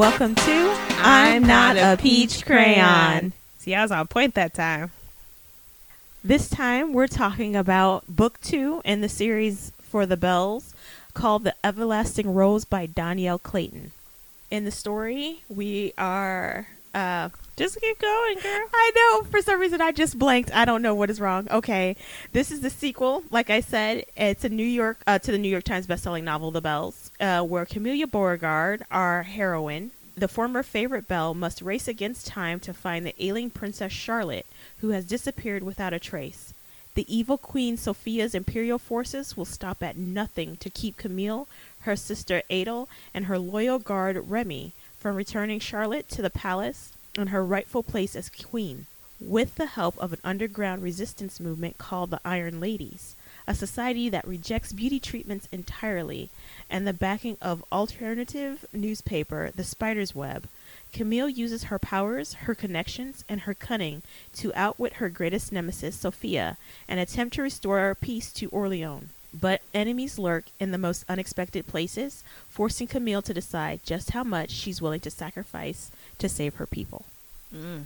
Welcome to I'm Not a Peach Crayon. See, I was on point that time. This time we're talking about book two in the series For the Belles called The Everlasting Rose by Dhonielle Clayton. In the story, we are. Uh, Just keep going, girl. I know for some reason I just blanked. I don't know what is wrong. Okay, this is the sequel. Like I said, it's a New York uh, to the New York Times bestselling novel, The Belles, uh, where Camellia Beauregard, our heroine, the former favorite Belle, must race against time to find the ailing Princess Charlotte, who has disappeared without a trace. The evil Queen Sophia's imperial forces will stop at nothing to keep Camille, her sister Edel, and her loyal guard Remy from returning Charlotte to the palace and her rightful place as queen, with the help of an underground resistance movement called the Iron Ladies, a society that rejects beauty treatments entirely, and the backing of alternative newspaper The Spider's Web. Camille uses her powers, her connections, and her cunning to outwit her greatest nemesis, Sophia, and attempt to restore peace to Orleans. But enemies lurk in the most unexpected places, forcing Camille to decide just how much she's willing to sacrifice to save her people. Mm,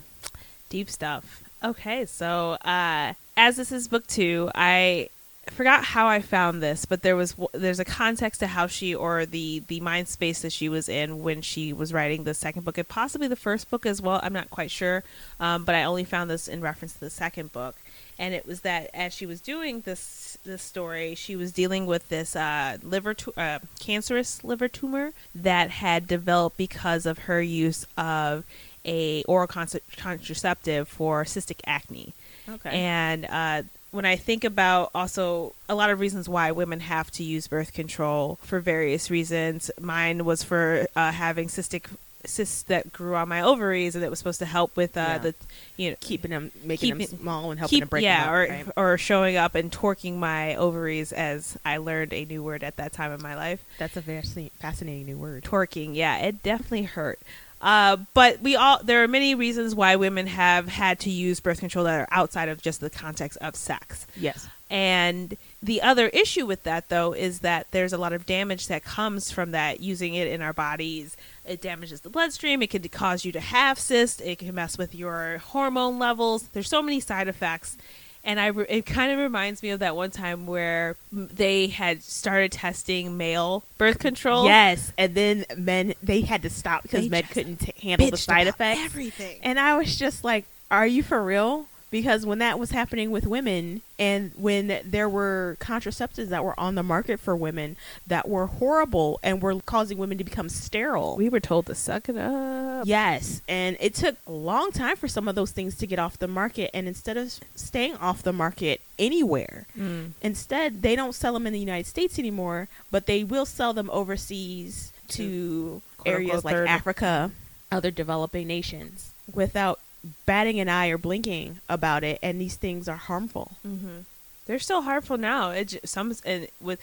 deep stuff. Okay, so uh, as this is book two, I forgot how I found this, but there was there's a context to how she or the the mind space that she was in when she was writing the second book and possibly the first book as well. I'm not quite sure, um, but I only found this in reference to the second book, and it was that as she was doing this this story, she was dealing with this uh, liver tu- uh, cancerous liver tumor that had developed because of her use of a oral contra- contraceptive for cystic acne. Okay. And uh, when I think about also a lot of reasons why women have to use birth control for various reasons, mine was for uh, having cystic cysts that grew on my ovaries, and it was supposed to help with uh, Yeah. the you know keeping them, making Keep- them small and helping keep them break yeah them up, or right? or showing up and torquing my ovaries as I learned a new word at that time in my life. That's a fascinating new word. Torquing, yeah, it definitely hurt. Uh, but we all there are many reasons why women have had to use birth control that are outside of just the context of sex. Yes. And the other issue with that, though, is that there's a lot of damage that comes from that using it in our bodies. It damages the bloodstream. It can cause you to have cysts. It can mess with your hormone levels. There's so many side effects. And I, re- it kind of reminds me of that one time where they had started testing male birth control. Yes, and then men they had to stop because men couldn't t- handle the side effects. Everything. And I was just like, "Are you for real?" Because when that was happening with women, and when there were contraceptives that were on the market for women that were horrible and were causing women to become sterile. we were told to suck it up. Yes, and it took a long time for some of those things to get off the market. And instead of staying off the market anywhere, Mm. instead they don't sell them in the United States anymore, but they will sell them overseas to Quote, areas like Africa, other developing nations, without batting an eye or blinking about it. And these things are harmful. Mm-hmm. They're still harmful now. It j- some and with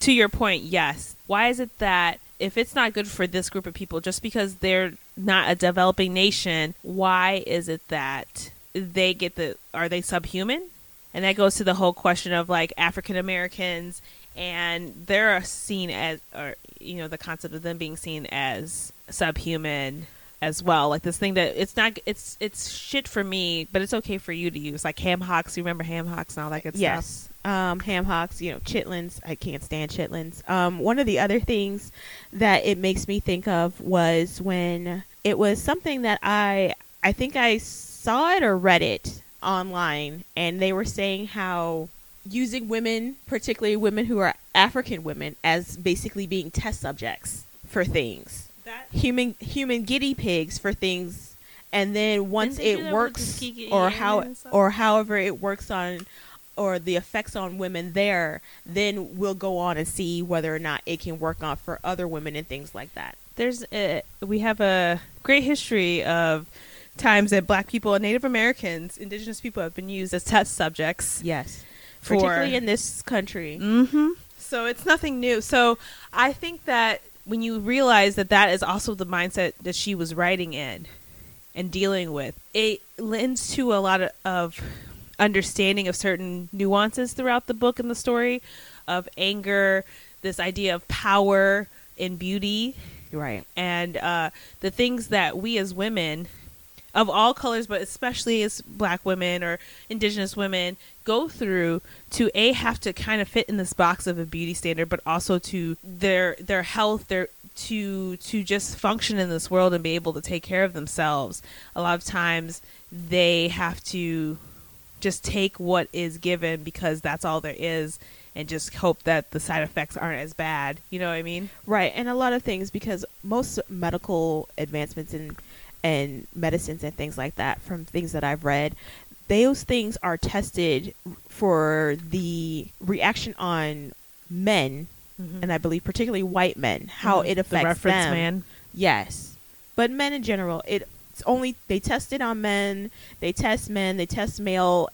to your point, yes. Why is it that if it's not good for this group of people, just because they're not a developing nation, why is it that they get the are they subhuman? And that goes to the whole question of like African Americans and they're seen as or you know the concept of them being seen as subhuman as well like this thing that it's not it's it's shit for me but it's okay for you to use like ham hocks you remember ham hocks and all that good stuff yes. Um, ham hocks, you know, chitlins. I can't stand chitlins. Um, one of the other things that it makes me think of was when it was something that I, I think I saw it or read it online, and they were saying how using women, particularly women who are African women, as basically being test subjects for things, that human human guinea pigs for things, and then once it works or how or however it works on or the effects on women there, then we'll go on and see whether or not it can work on for other women and things like that. there's a, we have a great history of times that black people and native americans indigenous people have been used as test subjects Yes, For- particularly in this country. Mm-hmm. So it's nothing new. So I think that when you realize that that is also the mindset that she was writing in and dealing with, it lends to a lot of, of understanding of certain nuances throughout the book and the story of anger, this idea of power. and beauty Right. and uh, the things that we as women of all colors but especially as black women or indigenous women go through to a have to kind of fit in this box of a beauty standard but also to their their health their to to just function in this world and be able to take care of themselves. A lot of times they have to just take what is given because that's all there is and just hope that the side effects aren't as bad. You know what i mean? Right, and a lot of things because most medical advancements in and medicines and things like that from things that I've read, those things are tested for the reaction on men, and I believe particularly white men, how Mhm. it the affects reference them. man Yes, but men in general, it's only they test it on men. They test men. They test male,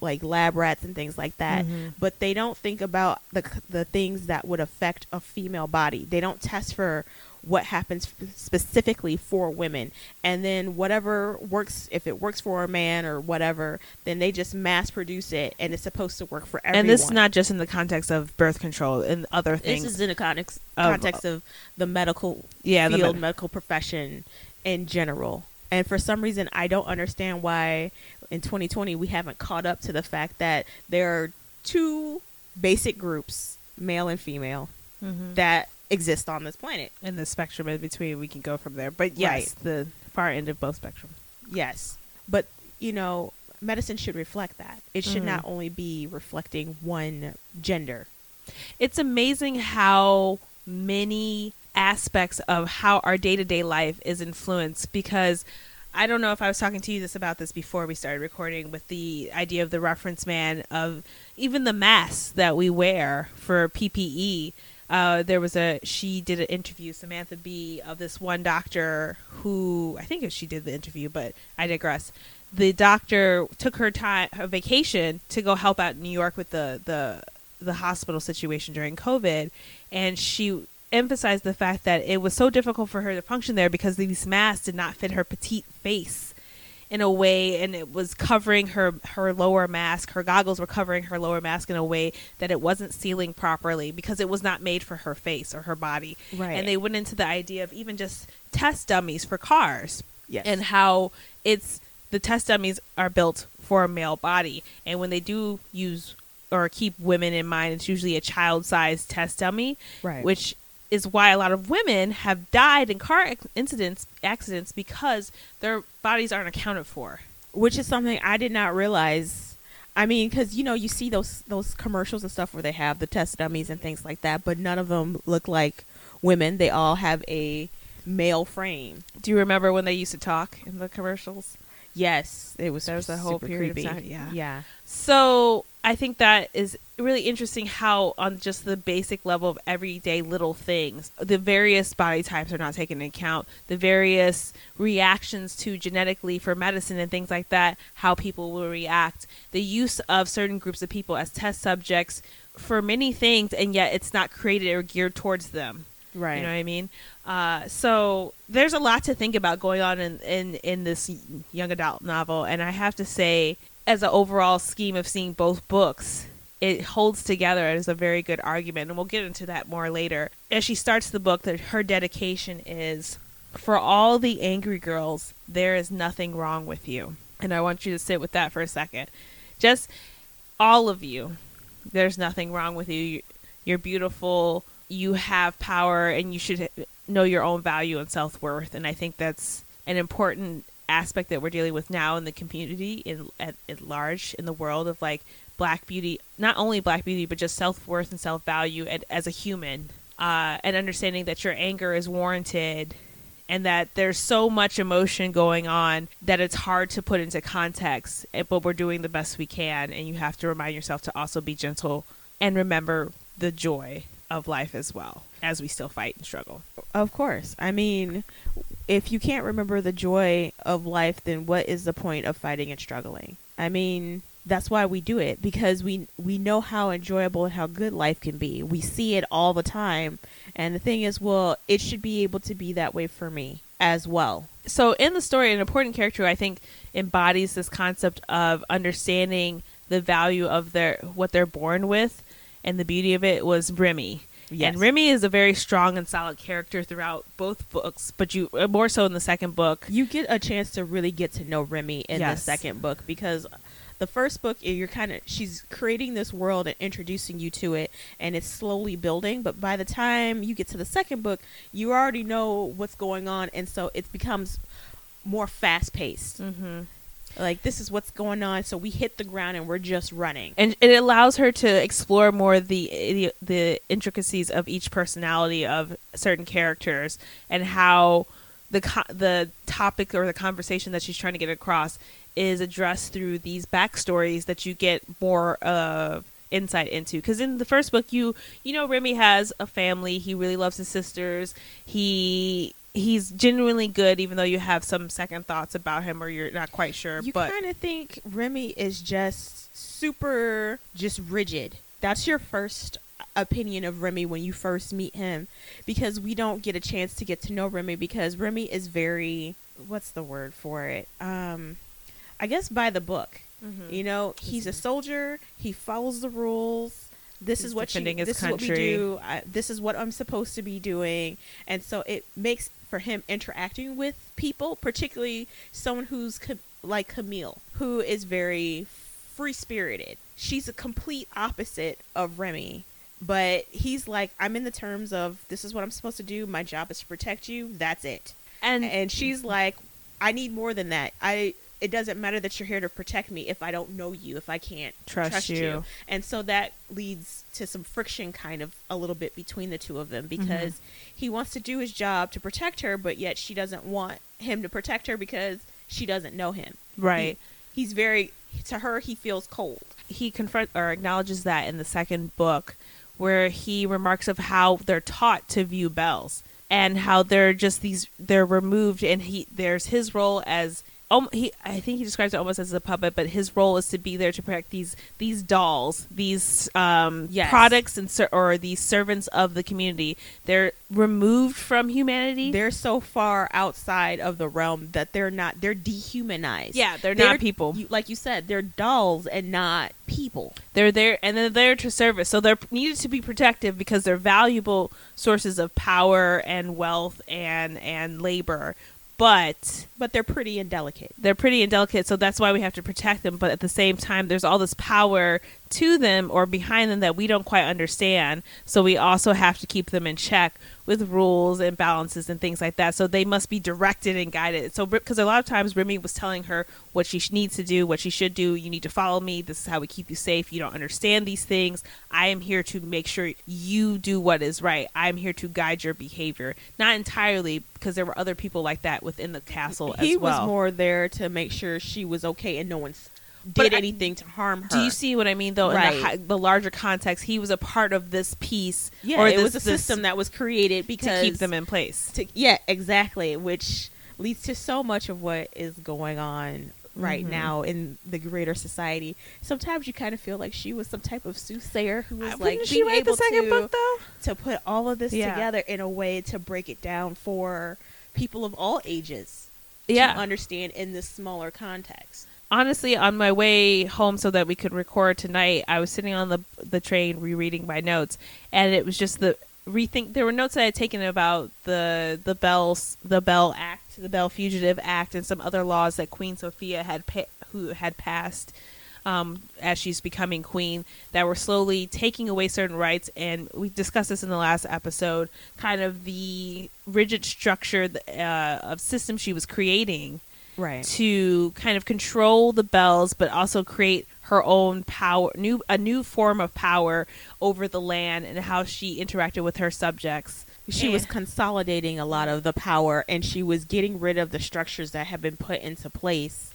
like lab rats and things like that. Mhm. But they don't think about the the things that would affect a female body. They don't test for what happens specifically for women, and then whatever works, if it works for a man or whatever, then they just mass produce it, and it's supposed to work for everyone. And this is not just in the context of birth control and other things. This is in the context Of- context of the medical yeah, the field, med- medical profession in general. And for some reason, I don't understand why in 2020 we haven't caught up to the fact that there are two basic groups, male and female, Mhm. that exist on this planet. and the spectrum in between. We can go from there, but yes, Right. the far end of both spectrum. Yes. But, you know, medicine should reflect that. It should Mhm. not only be reflecting one gender. It's amazing how many aspects of how our day to day life is influenced because I don't know if I was talking to you this about this before we started recording with the idea of the reference man of even the masks that we wear for PPE. Uh, there was a she did an interview, Samantha Bee, of this one doctor who I think she did the interview, but I digress. The doctor took her time, her vacation, to go help out in New York with the the the hospital situation during COVID, and she emphasized the fact that it was so difficult for her to function there because these masks did not fit her petite face in a way and it was covering her her lower mask her goggles were covering her lower mask in a way that it wasn't sealing properly because it was not made for her face or her body Right. and they went into the idea of even just test dummies for cars Yes. and how it's the test dummies are built for a male body and when they do use or keep women in mind it's usually a child-sized test dummy Right. which is why a lot of women have died in car incidents accidents because their bodies aren't accounted for which is something I did not realize. I mean, because you know, you see those those commercials and stuff where they have the test dummies and things like that, but none of them look like women. They all have a male frame. do you remember when they used to talk in the commercials Yes, it was. There was a whole period of time, yeah. yeah, So I think that is really interesting how on just the basic level of everyday little things, the various body types are not taken into account, the various reactions to genetically for medicine and things like that, how people will react, the use of certain groups of people as test subjects for many things, and yet it's not created or geared towards them. right. You know what I mean? Uh, so there's a lot to think about going on in, in, in this young adult novel. And I have to say, as an overall scheme of seeing both books, it holds together as a very good argument. And we'll get into that more later. As she starts the book, that her dedication is for all the angry girls, there is nothing wrong with you. And I want you to sit with that for a second. Just all of you, there's nothing wrong with you. You- You're beautiful. You have power, and you should know your own value and self worth. And I think that's an important aspect that we're dealing with now in the community, in at, at large, in the world of like black beauty. Not only black beauty, but just self worth and self value as a human, uh, and understanding that your anger is warranted. And that there's so much emotion going on that it's hard to put into context, eh, but we're doing the best we can. And you have to remind yourself to also be gentle and remember the joy of life as well as we still fight and struggle. Of course. I mean, if you can't remember the joy of life, then what is the point of fighting and struggling? I mean, that's why we do it because we we know how enjoyable and how good life can be. We see it all the time. And the thing is, well, it should be able to be that way for me as well. So in the story, an important character I think embodies this concept of understanding the value of their what they're born with and the beauty of it was Remy. Yes. And Remy is a very strong and solid character throughout both books, but you uh, more so in the second book. you get a chance to really get to know Remy in Yes. the second book because the first book you're kind of she's creating this world and introducing you to it and it's slowly building but by the time you get to the second book you already know what's going on and so it becomes more fast paced Mm-hmm. Like this is what's going on. So we hit the ground and we're just running. And it allows her to explore more the, the intricacies of each personality of certain characters and how the the topic or the conversation that she's trying to get across is addressed through these backstories that you get more of insight into. Because in the first book you you know Remy has a family. He really loves his sisters. He he's genuinely good even though you have some second thoughts about him or you're not quite sure you but kind of think Remy is just super just rigid. That's your first opinion of Remy when you first meet him because we don't get a chance to get to know Remy because Remy is very what's the word for it? Um I guess by the book. Mhm. You know, he's a soldier, he follows the rules. This He's is what she, defending his is what we country. do. I, this is what I'm supposed to be doing, and so it makes for him interacting with people, particularly someone who's co- like Camille, who is very free spirited. She's a complete opposite of Remy, but he's like, I'm in the terms of this is what I'm supposed to do. My job is to protect you. That's it. and And she's like, I need more than that. I it doesn't matter that you're here to protect me if I don't know you, if I can't Trust you. And so that leads to some friction kind of a little bit between the two of them mm-hmm. because he wants to do his job to protect her, but yet she doesn't want him to protect her because she doesn't know him. right He, he's very to her he feels cold. he confront or acknowledges that in the second book where he remarks of how they're taught to view belles and how they're just these they're removed and he there's his role as um, he I think he describes it almost as a puppet but his role is to be there to protect these these dolls these um Yes. products and ser- or these servants of the community they're removed from humanity They're so far outside of the realm that they're not they're dehumanized. yeah they're, not people you, like you said, they're dolls and not people. They're there and they're there to service. So they're needed to be protective because they're valuable sources of power and wealth and and labor. But But they're pretty indelicate. they're pretty indelicate, so that's why we have to protect them. But at the same time, there's all this power to them or behind them that we don't quite understand. So we also have to keep them in check with rules and balances and things like that. So they must be directed and guided. So because a lot of times Remy was telling her what she needs to do, what she should do. You need to follow me. This is how we keep you safe. You don't understand these things. I am here to make sure you do what is right. I'm here to guide your behavior. Not entirely because there were other people like that within the castle he as well. He was more there to make sure she was okay and no one s- But did I- anything to harm her. Do you see what I mean, though? In Right. the, the larger context, he was a part of this piece. Yeah, or it this- was a system that was created to keep them in place. to- yeah, exactly, which leads to so much of what is going on right Mhm. now in the greater society. Sometimes you kind of feel like she was some type of soothsayer who was like Wouldn't she being able the second to book though? to put all of this Yeah. together in a way to break it down for people of all ages Yeah. to understand in this smaller context. Honestly on my way home so that we could record tonight i was sitting on the the train rereading my notes and it was just the rethink there were notes that i had taken about the the belles the belle act the belle fugitive act and some other laws that queen sophia had pa- who had passed um, as she's becoming queen that were slowly taking away certain rights and we discussed this in the last episode kind of the rigid structure uh, of system she was creating Right. to kind of control the belles but also create her own power new a new form of power over the land and how she interacted with her subjects She was consolidating a lot of the power and she was getting rid of the structures that had been put into place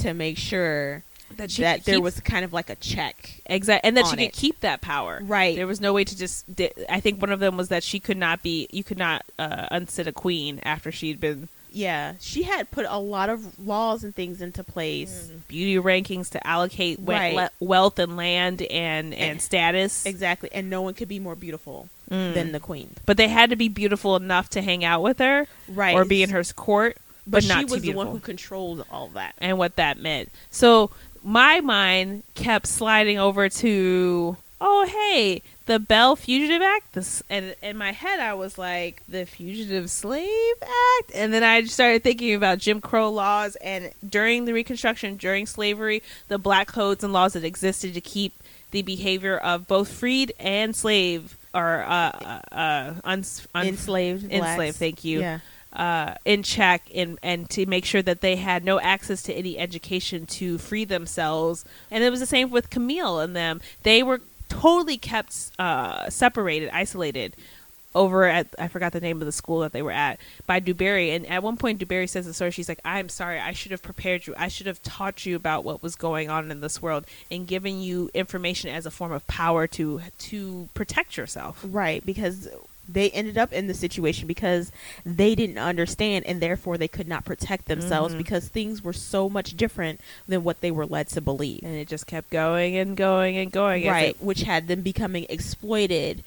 to make sure that, she that there keep- was kind of like a check. exact and that she could it. keep that power Right. there was no way to just i think one of them was that she could not be you could not uh, unsit a queen after she'd been Yeah, she had put a lot of laws and things into place. beauty rankings to allocate we- Right. le- wealth and land and and Eh, status Exactly, and no one could be more beautiful Mm. than the queen. but they had to be beautiful enough to hang out with her Right, or be in her court but, but, she was the one who controlled all that. and what that meant. So my mind kept sliding over to oh hey, the Belle Fugitive Act. This and in my head I was like the Fugitive Slave Act, and then I started thinking about Jim Crow laws and during the Reconstruction, during slavery, the black codes and laws that existed to keep the behavior of both freed and slave or uh, uh, uh uns- un- enslaved, blacks. enslaved. Thank you. Yeah. uh, in check and, and to make sure that they had no access to any education to free themselves. And it was the same with Camille and them. They were totally kept uh, separated, isolated over at I forgot the name of the school that they were at by Dubarry. And at one point, Dubarry says the story. She's like, "I'm sorry. I should have prepared you. I should have taught you about what was going on in this world and given you information as a form of power to to protect yourself." Right, because they ended up in the situation because they didn't understand and therefore they could not protect themselves Mhm. because things were so much different than what they were led to believe. And it just kept going and going and going. right, it- which had them becoming exploited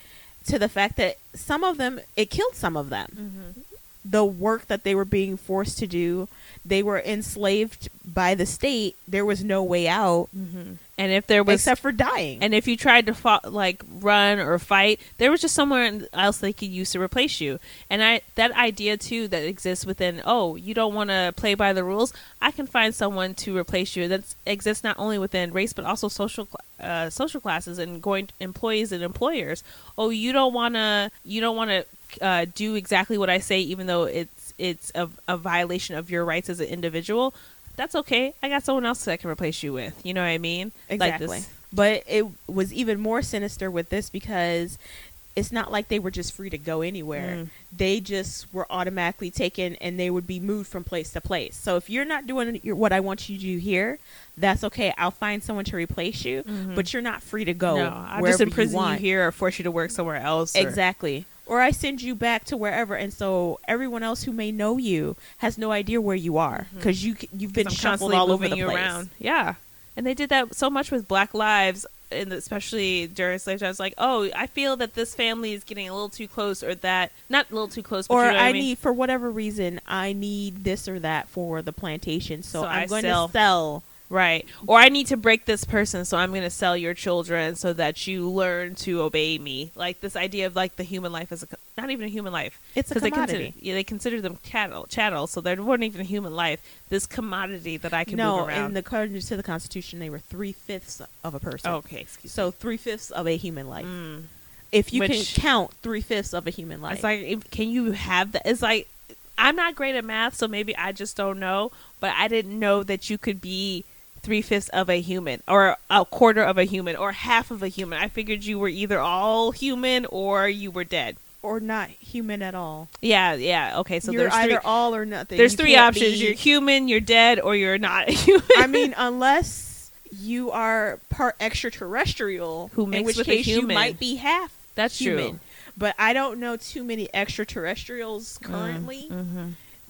to the fact that some of them it killed some of them. Mhm. The work that they were being forced to do, they were enslaved by the state. There was no way out Mhm. And if there was except for dying. And if you tried to fo- like run or fight, there was just somewhere else they could use to replace you. And I that idea too that exists within oh you don't want to play by the rules, I can find someone to replace you. That exists not only within race but also social uh, social classes and going employees and employers. Oh you don't want to you don't want to uh, do exactly what I say even though it's it's a, a violation of your rights as an individual. That's okay. I got someone else that I can replace you with. You know what I mean? Exactly. this- But it was even more sinister with this because it's not like they were just free to go anywhere. Mm. They just were automatically taken and they would be moved from place to place. So if you're not doing your, what I want you to do here, that's okay. I'll find someone to replace you, Mhm. but you're not free to go No, I'll just imprison you, want. here or force you to work somewhere else. or- Exactly. Or I send you back to wherever, and so everyone else who may know you has no idea where you are mm-hmm. because you c- you've been shuffled constantly all over moving the place. around. Yeah, and they did that so much with Black Lives, and especially during slave times. Like, oh, I feel that this family is getting a little too close, or that not a little too close, but or you know I, I mean? need for whatever reason I need this or that for the plantation, so, So I'm I going sell- to sell. Right, or I need to break this person, so I'm going to sell your children so that you learn to obey me. Like this idea of like the human life is a not even a human life. It's a Because they commodity. consider yeah, they consider them cattle, chattel, so they weren't even a human life. This commodity that I can no, move around. in the according to the Constitution, they were three fifths of a person. okay, excuse me so three fifths of a human life. Mm. If you Which- can count three fifths of a human life, It's like, if- can you have that? It's like, I'm not great at math, so maybe I just don't know. But I didn't know that you could be three fifths of a human, or a quarter of a human, or half of a human. I figured you were either all human or you were dead. or not human at all. Yeah, yeah. Okay, so You're there's either three. all or nothing. There's You three options. be- You're human, you're dead, or you're not a human. I mean, unless you are part extraterrestrial, Who in which case you might be half That's human. true. But I don't know too many extraterrestrials currently Mm-hmm.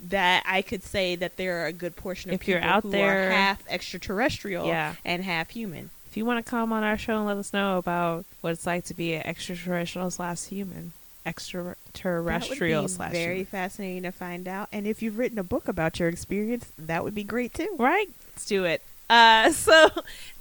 That I could say that there are a good portion of If you're out who there- are half extraterrestrial Yeah. and half human. If you want to come on our show and let us know about what it's like to be an extraterrestrial slash human, extraterrestrial slash very human. fascinating to find out. And if you've written a book about your experience, that would be great too. right let's do it uh so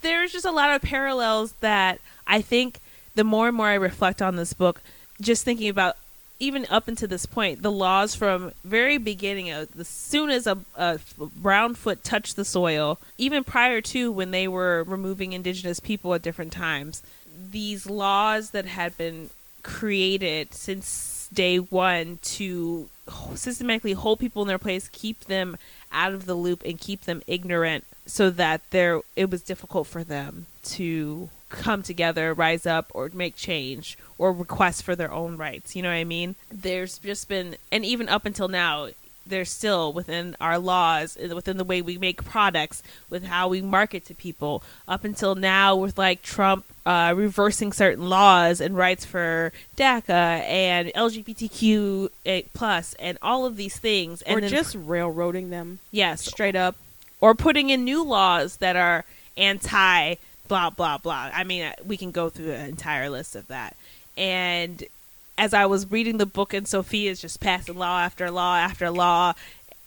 there's just a lot of parallels that i think the more and more i reflect on this book just thinking about even up until this point the laws from very beginning uh, of as soon as a, a brown foot touched the soil even prior to when they were removing indigenous people at different times these laws that had been created since day one to systematically hold people in their place, keep them out of the loop, and keep them ignorant, so that there it was difficult for them to come together, rise up, or make change, or request for their own rights. You know what I mean? There's just been, and even up until now, there's still within our laws, uh, within the way we make products, with how we market to people. Up until now, with like Trump uh, reversing certain laws and rights for DACA and LGBTQ plus and all of these things, and or then- just railroading them yes, straight up. or putting in new laws that are anti blah blah blah. I mean, uh, we can go through an entire list of that. And as I was reading the book and Sophia is just passing law after law after law,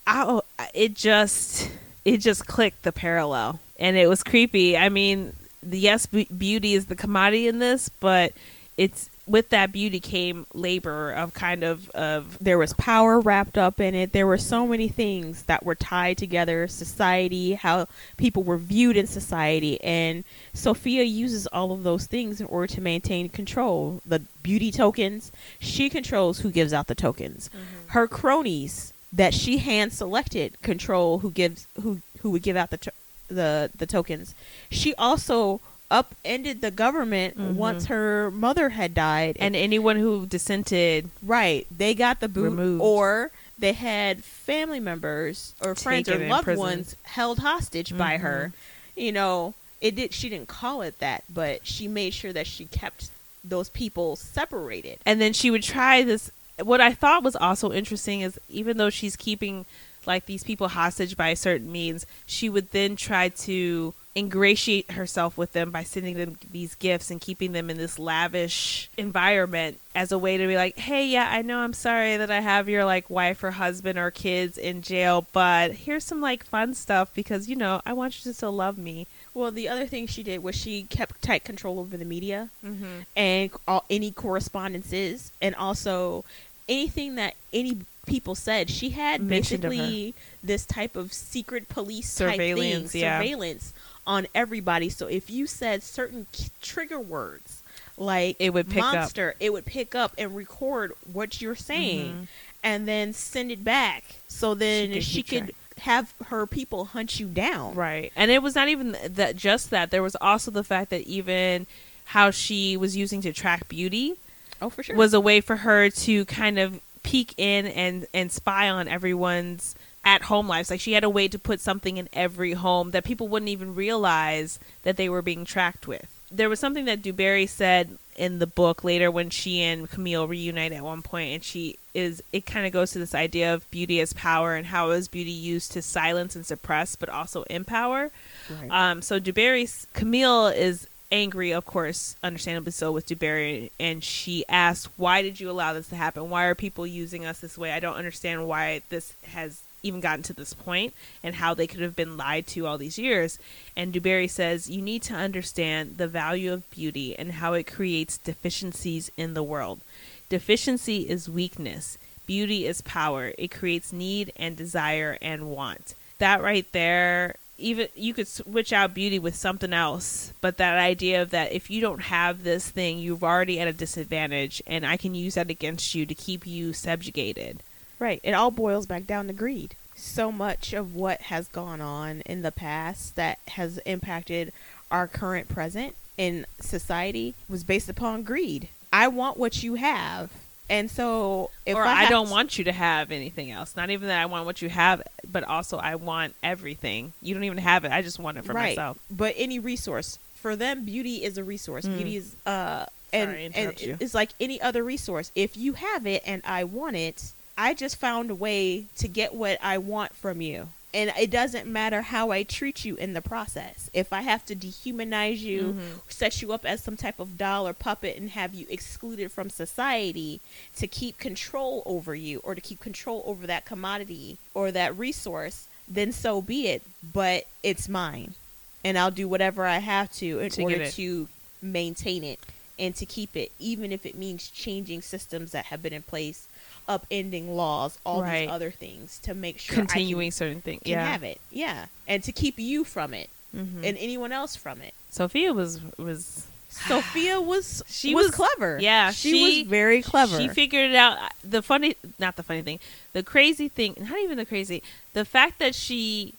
I, it just it just clicked the parallel, and it was creepy. I mean, the yes be- beauty is the commodity in this, but it's with that beauty came labor of kind of of there was power wrapped up in it. There were so many things that were tied together society, how people were viewed in society. And Sophia uses all of those things in order to maintain control. The beauty tokens, she controls who gives out the tokens. Mm-hmm. Her cronies that she hand selected control who gives who who would give out the to- the the tokens. She also upended the government Mhm. once her mother had died and anyone who dissented Right. They got the boot Removed. or they had family members or friends or loved ones held hostage by Mhm. her. You know, it did she didn't call it that, but she made sure that she kept those people separated. and then she would try this what i thought was also interesting is even though she's keeping like these people hostage by certain means she would then try to ingratiate herself with them by sending them these gifts and keeping them in this lavish environment as a way to be like hey yeah i know i'm sorry that i have your like wife or husband or kids in jail but here's some like fun stuff because you know i want you to still love me Well, the other thing she did was she kept tight control over the media mm-hmm. and all, any correspondences and also anything that any people said she had Mentioned of her. basically this type of secret police type Surveillance, thing, yeah. surveillance on everybody so if you said certain k- trigger words like It would pick up. monster it would pick up and record what you're saying Mhm. and then send it back so then she keep could have her people hunt you down Right. And it was not even that just that. There was also the fact that even how she was using to track beauty oh for sure was a way for her to kind of peek in and and spy on everyone's at home lives. Like she had a way to put something in every home that people wouldn't even realize that they were being tracked with. There was something that Dubarry said in the book later when she and Camille reunite at one point and she is it kind of goes to this idea of beauty as power and how is beauty used to silence and suppress but also empower. Right. Um, so Dubarry's Camille is angry, of course, understandably so, with Dubarry, and she asks, "Why did you allow this to happen? Why are people using us this way? I don't understand why this has even gotten to this point, and how they could have been lied to all these years." And Dubarry says, "You need to understand the value of beauty and how it creates deficiencies in the world. Deficiency is weakness." Beauty is power. It creates need and desire and want. That right there even you could switch out beauty with something else but that idea of that if you don't have this thing you're already at a disadvantage and i can use that against you to keep you subjugated Right. It all boils back down to greed. So much of what has gone on in the past that has impacted our current present in society was based upon greed. I want what you have. And so if or I, I, don't to- want you to have anything else not even that i want what you have but also i want everything you don't even have it i just want it for right. myself But any resource for them, beauty is a resource. Mm. Beauty is uh Sorry, and I and you. it's like any other resource. If you have it and I want it, I just found a way to get what I want from you. And it doesn't matter how I treat you in the process. If I have to dehumanize you, Mhm. set you up as some type of doll or puppet and have you excluded from society to keep control over you or to keep control over that commodity or that resource, then so be it. But it's mine. And I'll do whatever I have to in To order to maintain it and to keep it, even if it means changing systems that have been in place, upending laws, all Right. these other things to make sure I can- continuing certain things can, yeah have it. Yeah. And to keep you from it Mhm. and anyone else from it. sophia was was Sophia was She was, was- clever. yeah, she, she- was very clever. She figured it out. The funny, not the funny thing, the crazy thing, not even the crazy, the fact that she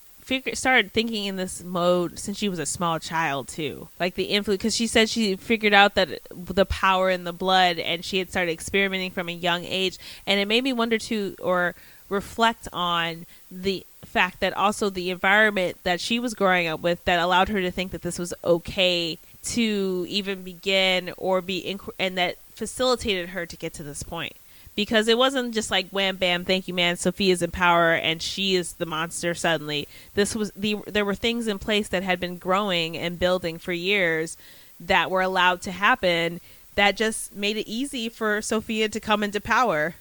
started thinking in this mode since she was a small child too. Like the influence, because she said she figured out that the power in the blood, and she had started experimenting from a young age, and it made me wonder too, or reflect on the fact that also the environment that she was growing up with that allowed her to think that this was okay to even begin or be inc- and that facilitated her to get to this point because it wasn't just like wham bam thank you man sophia's in power and she is the monster suddenly this was the there were things in place that had been growing and building for years that were allowed to happen that just made it easy for sophia to come into power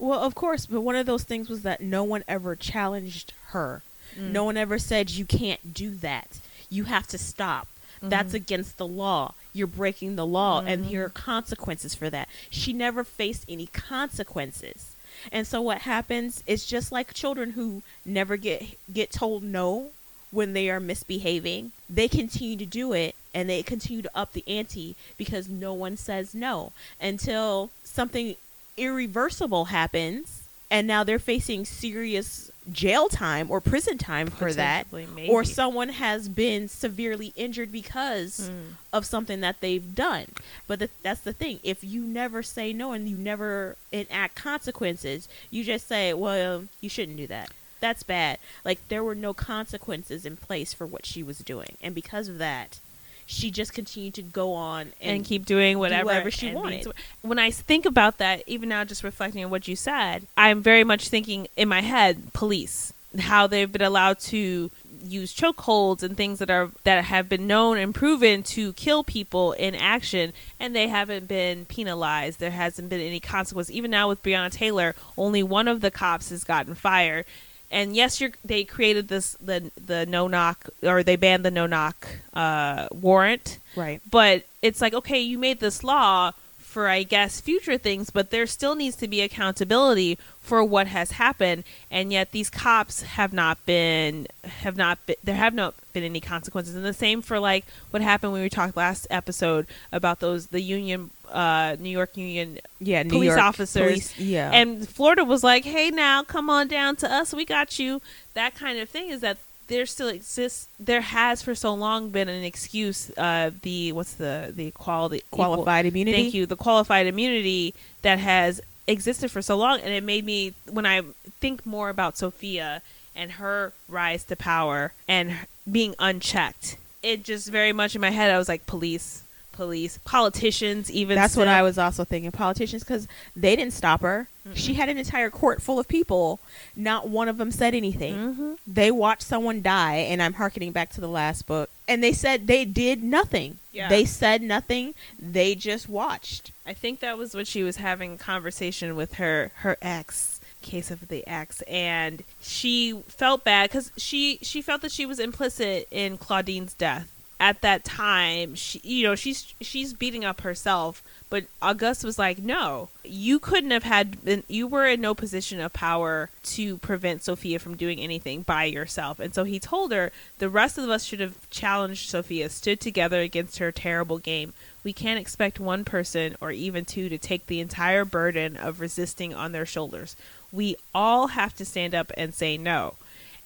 well, of course, but one of those things was that no one ever challenged her. Mm. No one ever said you can't do that. You have to stop. That's Mhm. against the law. You're breaking the law, and Mhm. here are consequences for that. She never faced any consequences. And so what happens is just like children who never get get told no when they are misbehaving, they continue to do it and they continue to up the ante because no one says no until something irreversible happens and now they're facing serious jail time or prison time for that Potentially, or someone has been severely injured because Mm. of something that they've done. But the, that's the thing. If you never say no and you never enact consequences, you just say, well, you shouldn't do that. That's bad. Like, there were no consequences in place for what she was doing. And because of that, she just continued to go on and, and, keep doing whatever, whatever she wanted. When I think about that, even now, just reflecting on what you said, I'm very much thinking in my head, police, how they've been allowed to use chokeholds and things that are that have been known and proven to kill people in action, and they haven't been penalized. There hasn't been any consequence. Even now with Breonna Taylor, only one of the cops has gotten fired. And yes, you're, they created this the the no knock or they banned the no knock uh, warrant Right. but it's like okay you made this law for i guess future things but there still needs to be accountability for what has happened and yet these cops have not been have not been there have not been any consequences and the same for like what happened when we talked last episode about those the union uh new york union Yeah, New Police York officers. police- yeah. and Florida was like, "Hey, now come on down to us. We got you." That kind of thing is that there still exists. There has for so long been an excuse. Uh, the what's the the equality qualified immunity. Thank you. The qualified immunity that has existed for so long, and it made me when I think more about Sophia and her rise to power and being unchecked. It just very much in my head. I was like, police, police, politicians. Even That's what. I was also thinking. Politicians, because they didn't stop her. She had an entire court full of people. Not one of them said anything. Mhm. They watched someone die, and I'm harkening back to the last book. And they said they did nothing. Yeah. They said nothing. They just watched. I think that was when she was having a conversation with her her ex case of the ex and she felt bad cuz she she felt that she was implicit in Claudine's death at that time she you know she's she's beating up herself but August was like no you couldn't have had been you were in no position of power to prevent Sophia from doing anything by yourself and so he told her the rest of us should have challenged Sophia stood together against her terrible game we can't expect one person or even two to take the entire burden of resisting on their shoulders. We all have to stand up and say no.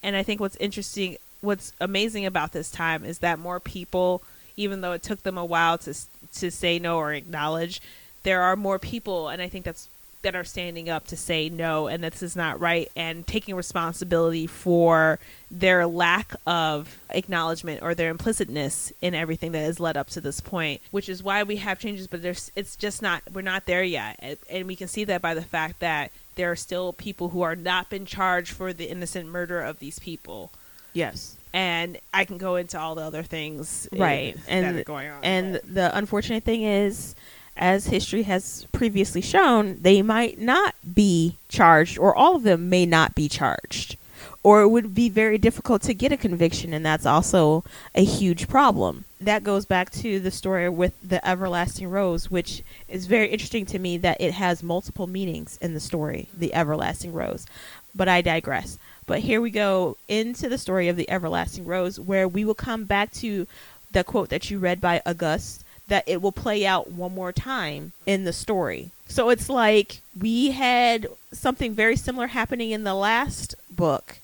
And I think what's interesting, what's amazing about this time is that more people, even though it took them a while to to say no or acknowledge, there are more people, and I think that's that are standing up to say no and that this is not right and taking responsibility for their lack of acknowledgement or their implicitness in everything that has led up to this point which is why we have changes but there's it's just not we're not there yet. And, and we can see that by the fact that there are still people who are not been charged for the innocent murder of these people Yes. and I can go into all the other things eh, Right. that And- are going on And but- the unfortunate thing is, as history has previously shown, they might not be charged, or all of them may not be charged. Or it would be very difficult to get a conviction, and that's also a huge problem. That goes back to the story with the everlasting rose, which is very interesting to me that it has multiple meanings in the story, the everlasting rose. But I digress. But here we go into the story of the everlasting rose, where we will come back to the quote that you read by August that it will play out one more time in the story. So it's like we had something very similar happening in the last book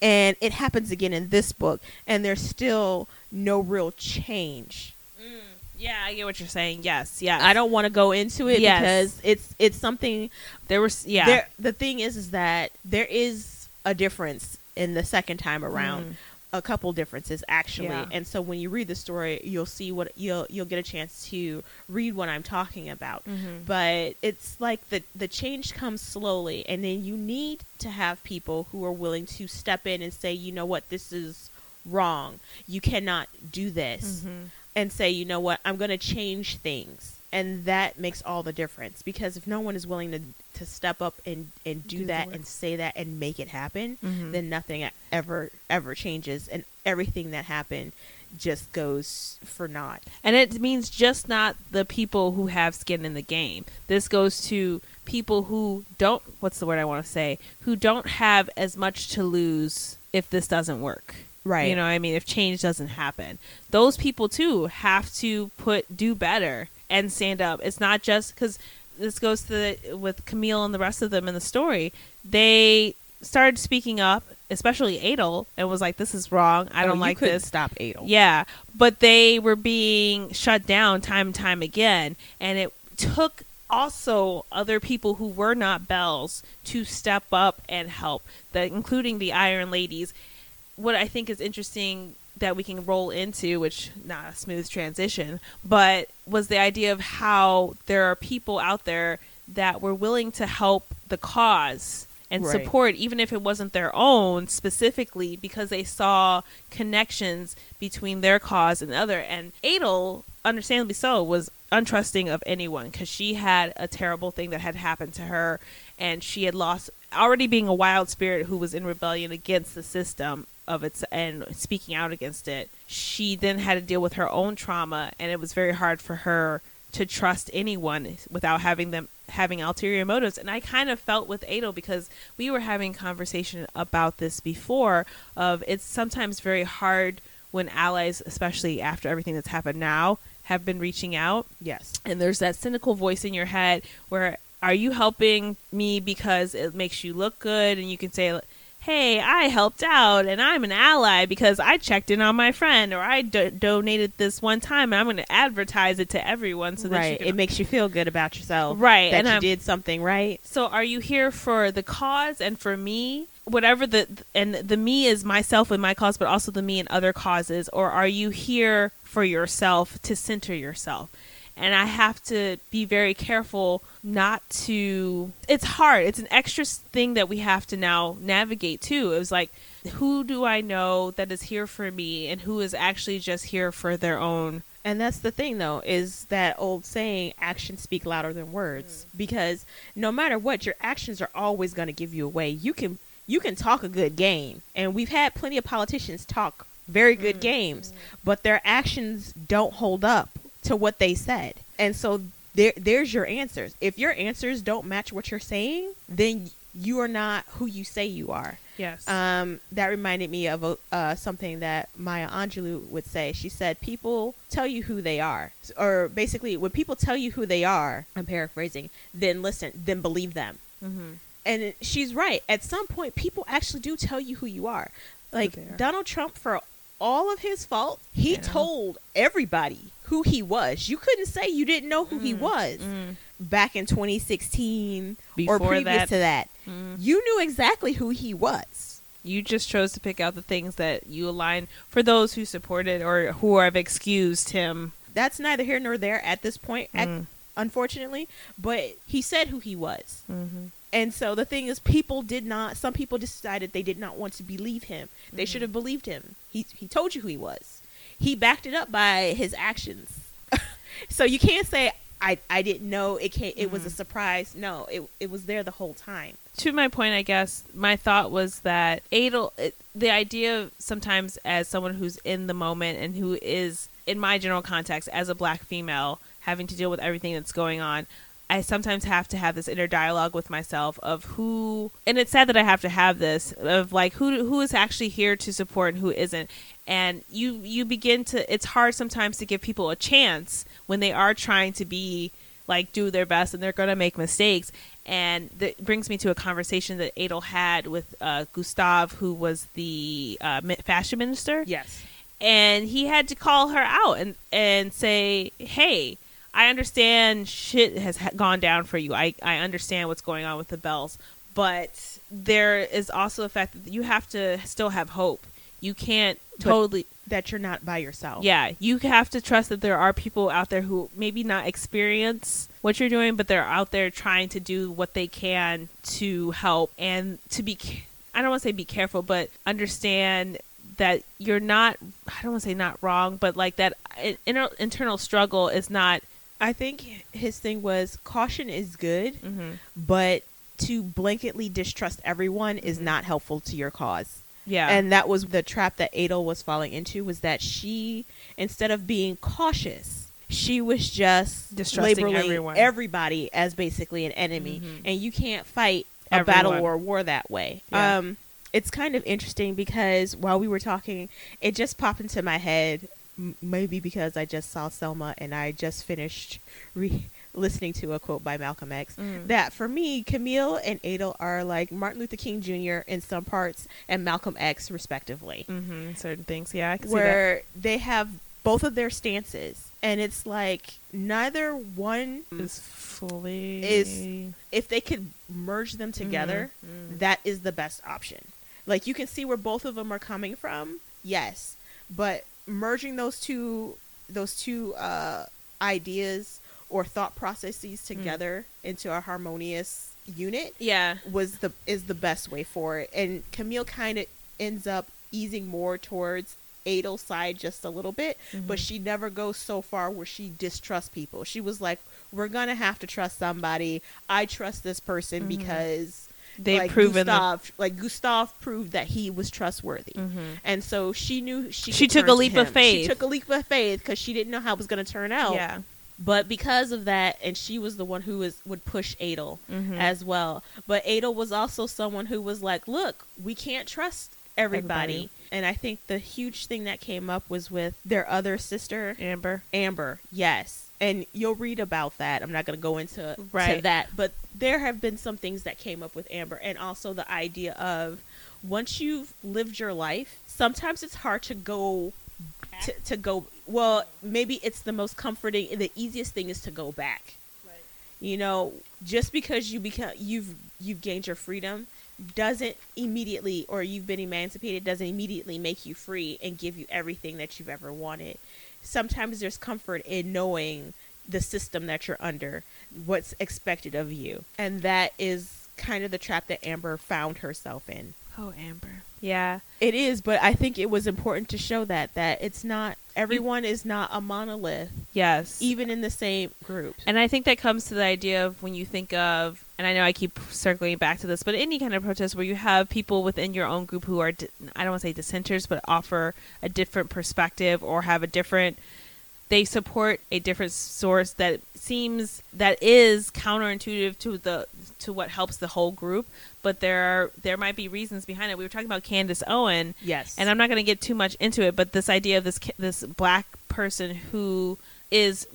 and it happens again in this book and there's still no real change. Mm, yeah I get what you're saying yes yeah I don't want to go into it Yes. because it's it's something there was yeah there the thing is is that there is a difference in the second time around Mm. a couple differences actually Yeah. and so when you read the story you'll see what you'll you'll get a chance to read what i'm talking about Mhm. but it's like the the change comes slowly and then you need to have people who are willing to step in and say you know what this is wrong you cannot do this Mhm. and say you know what i'm going to change things and that makes all the difference because if no one is willing to to step up and and do, Do that and say that and make it happen Mhm. then nothing ever ever changes and everything that happened just goes for naught And it means just not the people who have skin in the game. This goes to people who don't, what's the word I want to say, who don't have as much to lose if this doesn't work. Right. You know what I mean? If change doesn't happen. Those people too have to put, do better and stand up. It's not just because this goes to the, with Camille and the rest of them in the story. They started speaking up, especially Edel, and was like, this is wrong. I Oh, don't you like this. stop Edel Yeah, but they were being shut down time and time again, and it took also other people who were not belles to step up and help, that including the Iron Ladies. What I think is interesting that we can roll into, which not a smooth transition, but was the idea of how there are people out there that were willing to help the cause and Right. support even if it wasn't their own specifically because they saw connections between their cause and the other and Edel understandably so was untrusting of anyone because she had a terrible thing that had happened to her and she had lost already being a wild spirit who was in rebellion against the system of its and speaking out against it she then had to deal with her own trauma and it was very hard for her to trust anyone without having them having ulterior motives. And i kind of felt with Edel because we were having conversation about this before of it's sometimes very hard when allies especially after everything that's happened now have been reaching out. Yes. And there's that cynical voice in your head where are you helping me because it makes you look good? And you can say hey i helped out and i'm an ally because i checked in on my friend or i do- donated this one time and i'm going to advertise it to everyone so that right. can it makes you feel good about yourself Right, that and you I'm- did something right? So are you here for the cause and for me? Whatever the and the me is myself and my cause but also the me and other causes or are you here for yourself to center yourself and i have to be very careful not to it's hard. It's an extra thing that we have to now navigate too. It was like who do i know that is here for me and who is actually just here for their own? And that's the thing, though, is that old saying, actions speak louder than words. Mm. Because no matter what, your actions are always going to give you away. You can you can talk a good game, and we've had plenty of politicians talk very good mm, games, mm. but their actions don't hold up to what they said. And so there there's your answers. If your answers don't match what you're saying, then you are not who you say you are. yes Um, that reminded me of a, uh, something that Maya Angelou would say. She said, "People tell you who they are, or basically, when people tell you who they are, I'm paraphrasing. Then listen, then believe them." mm-hmm. And she's right. At some point, people actually do tell you who you are. Like. Donald Trump, for all of his fault, he Yeah. told everybody who he was. You couldn't say you didn't know who he was mm. back in 2016 Before or previous that- to that. Mm. You knew exactly who he was. You just chose to pick out the things that you align for those who supported or who have excused him. that's neither here nor there at this point, ac- Mm. unfortunately. But he said who he was. Mm-hmm. And so the thing is, people did not, some people decided they did not want to believe him. They should have believed him. He, he told you who he was. He backed it up by his actions. so you can't say, I, I didn't know it came, it was a mm-hmm. surprise. No, it, it was there the whole time. To my point, I guess my thought was that Edel, it, the idea of sometimes as someone who's in the moment and who is in my general context as a black female having to deal with everything that's going on. I sometimes have to have this inner dialogue with myself of who, and it's sad that I have to have this of like who who is actually here to support and who isn't, and you you begin to. It's hard sometimes to give people a chance when they are trying to be like do their best and they're going to make mistakes. And that brings me to a conversation that Edel had with uh, Gustav, who was the uh, fashion minister Yes. and he had to call her out and and say, "Hey, I understand shit has gone down for you. I I understand what's going on with the belles, but there is also the fact that you have to still have hope. You can't But- totally That you're not by yourself. yeah, you have to trust that there are people out there who maybe not experience what you're doing, but they're out there trying to do what they can to help and to be. I don't want to say be careful, but understand that you're not. I don't want to say not wrong, but like that inner, internal struggle is not. I think his thing was caution is good, Mm-hmm. but to blanketly distrust everyone is Mhm. not helpful to your cause. Yeah. And that was the trap that Edel was falling into was that she instead of being cautious, she was just Distrusting labeling everyone. everybody as basically an enemy. Mhm. And you can't fight a battle Everyone. or a war that way. Yeah. Um it's kind of interesting because while we were talking, it just popped into my head m- maybe because I just saw Selma and I just finished re- listening to a quote by Malcolm X Mhm. that for me, Camille and Edel are like Martin Luther King Jr. in some parts and Malcolm X, respectively, Mm-hmm. Certain things. Yeah, I can see where they have both of their stances, and it's like neither one is fully Is- if they could merge them together, Mhm. that is the best option. Like you can see where both of them are coming from, yes, but merging those two those two uh, ideas or thought processes together into a harmonious unit Yeah. was the is the best way for it. And Camille kind of ends up easing more towards Edel's side just a little bit, but Mhm. she never goes so far where she distrusts people. She was like, "We're gonna have to trust somebody. I trust this person Mhm. because They've like proven. Gustav, like Gustav proved that he was trustworthy." Mhm. And so she knew she She took a leap of faith. She took a leap of faith because she didn't know how it was going to turn out. Yeah. But because of that, and she was the one who was would push Edel Mhm. as well. But Edel was also someone who was like, "Look, we can't trust everybody." Everybody. And I think the huge thing that came up was with their other sister, Amber. Amber. Yes. And you'll read about that. I'm not going to go into to Right. that, but there have been some things that came up with Amber and also the idea of once you've lived your life, sometimes it's hard to go to, to go well, maybe it's the most comforting the easiest thing is to go back. You know, just because you become you've you've gained your freedom doesn't immediately or you've been emancipated doesn't immediately make you free and give you everything that you've ever wanted. Sometimes there's comfort in knowing the system that you're under, what's expected of you. And that is kind of the trap that Amber found herself in. Oh, Amber. Yeah. It is, but I think it was important to show that that it's not everyone is not a monolith Yes. even in the same group. And I think that comes to the idea of when you think of, and I know I keep circling back to this, but any kind of protest where you have people within your own group who are, I don't want to say dissenters, but offer a different perspective or have a different, they support a different source that seems, that is counterintuitive to the, to what helps the whole group. But there are, there might be reasons behind it. We were talking about Candace Owen. Yes. and I'm not going to get too much into it, but this idea of this this black person who is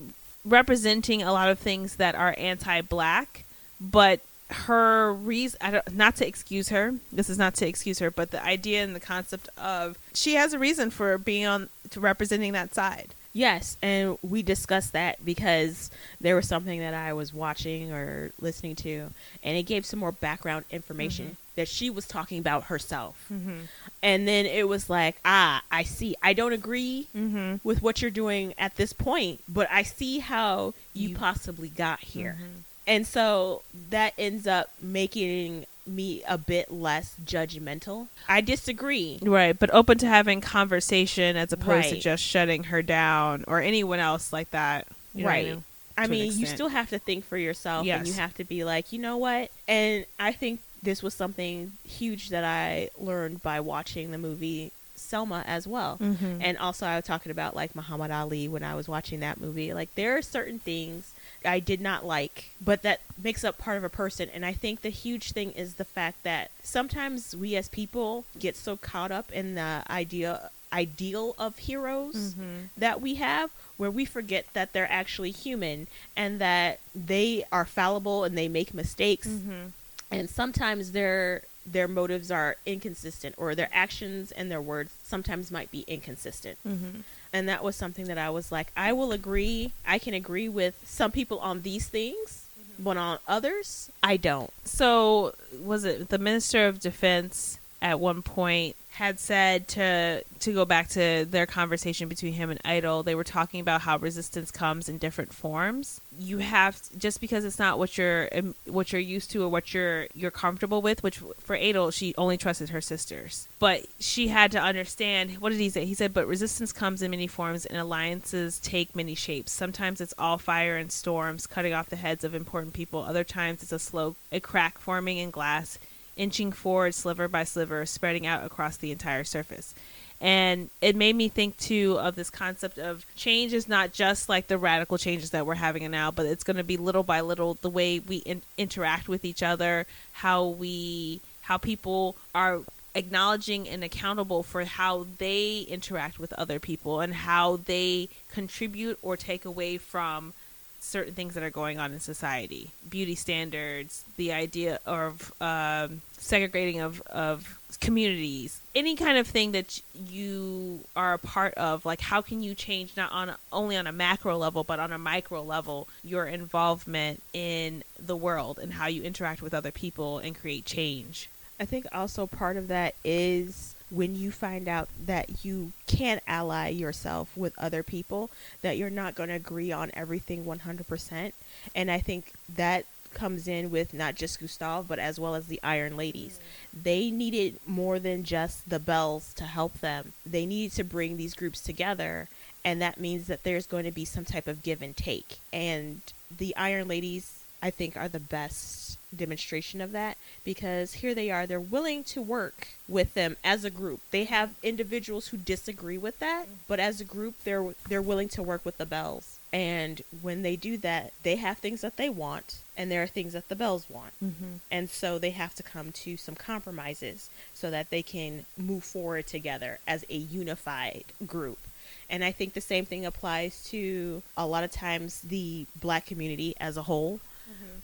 representing a lot of things that are anti-black, but her reason I don't, not to excuse her. This is not to excuse her, but the idea and the concept of she has a reason for being on to representing that side. Yes, and we discussed that because there was something that I was watching or listening to, and it gave some more background information Mhm. that she was talking about herself. Mm-hmm. And then it was like, ah, I see. I don't agree Mm-hmm. with what you're doing at this point, but I see how you, You- possibly got here. Mm-hmm. And so that ends up making me a bit less judgmental. I disagree. Right, but open to having conversation as opposed to just shutting her down or anyone else like that. You know what I Right. mean? I mean, you still have to think for yourself and you have to be like, you know what? And I think this was something huge that I learned by watching the movie Selma as well. Mhm. And also, I was talking about like Muhammad Ali when I was watching that movie. Like, there are certain things I did not like, but that makes up part of a person. And I think the huge thing is the fact that sometimes we as people get so caught up in the idea ideal of heroes Mhm. that we have where we forget that they're actually human and that they are fallible and they make mistakes Mhm. and sometimes their their motives are inconsistent or their actions and their words sometimes might be inconsistent Mhm. And that was something that I was like I will agree I can agree with some people on these things mm-hmm. but on others I don't. So was it the Minister of Defense at one point had said to to go back to their conversation between him and Idol, they were talking about how resistance comes in different forms. You have just because it's not what you're um, what you're used to or what you're you're comfortable with. Which for Idol, she only trusted her sisters, but she had to understand. What did he say? He said, "But resistance comes in many forms, and alliances take many shapes. Sometimes it's all fire and storms, cutting off the heads of important people. Other times it's a slow, a crack forming in glass." Inching forward sliver by sliver, spreading out across the entire surface. And it made me think too of this concept of change is not just like the radical changes that we're having now, but it's going to be little by little the way we in- interact with each other, how we, how people are acknowledging and accountable for how they interact with other people and how they contribute or take away from certain things that are going on in society. Beauty standards the idea of um, segregating of, of communities. Any kind of thing that you are a part of like how can you change not on only on a macro level but on a micro level your involvement in the world and how you interact with other people and create change? I think also part of that is when you find out that you can't ally yourself with other people, that you're not going to agree on everything 100%. And I think that comes in with not just Gustav, but as well as the Iron Ladies. Mm. They needed more than just the belles to help them, they needed to bring these groups together. And that means that there's going to be some type of give and take. And the Iron Ladies, I think, are the best demonstration of that because here they are they're willing to work with them as a group they have individuals who disagree with that mm-hmm. but as a group they're they're willing to work with the belles and when they do that they have things that they want and there are things that the belles want mm-hmm. and so they have to come to some compromises so that they can move forward together as a unified group and I think the same thing applies to a lot of times the black community as a whole.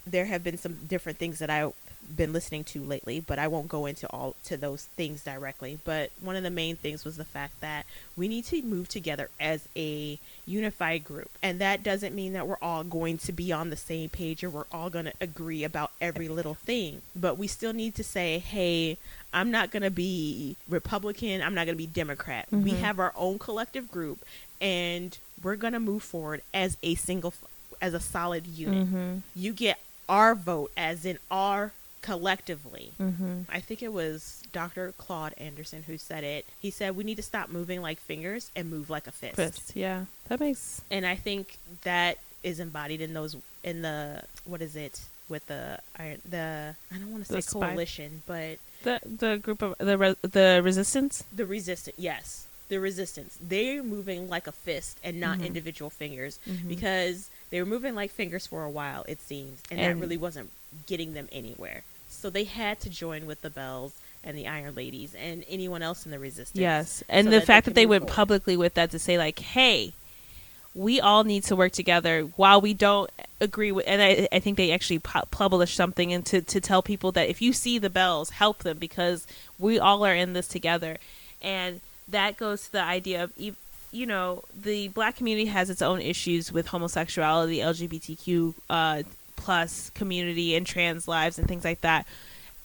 There have been some different things that I've been listening to lately, but I won't go into all to those things directly. But one of the main things was the fact that we need to move together as a unified group. And that doesn't mean that we're all going to be on the same page or we're all going to agree about every little thing. But we still need to say, hey, I'm not going to be Republican, I'm not going to be Democrat. Mm-hmm. We have our own collective group and we're going to move forward as a single as a solid unit. Mm-hmm. You get our vote, as in our collectively. Mm-hmm. I think it was Dr. Claude Anderson who said it. He said we need to stop moving like fingers and move like a fist. Fist, yeah, that makes. And I think that is embodied in those in the what is it with the iron, the I don't want to say spy. coalition, but the the group of the re, the resistance. The resistance, yes, the resistance. They're moving like a fist and not mm-hmm. individual fingers mm-hmm. because they were moving like fingers for a while, it seems, and, and that really wasn't getting them anywhere. So they had to join with the Belles and the Iron Ladies and anyone else in the Resistance. Yes, and so the that fact that they went forward. publicly with that to say like, "Hey, we all need to work together while we don't agree with and i, I think they actually published something and to, to tell people that if you see the belles help them because we all are in this together and that goes to the idea of you know, the black community has its own issues with homosexuality, LGBTQ uh, plus community, and trans lives and things like that.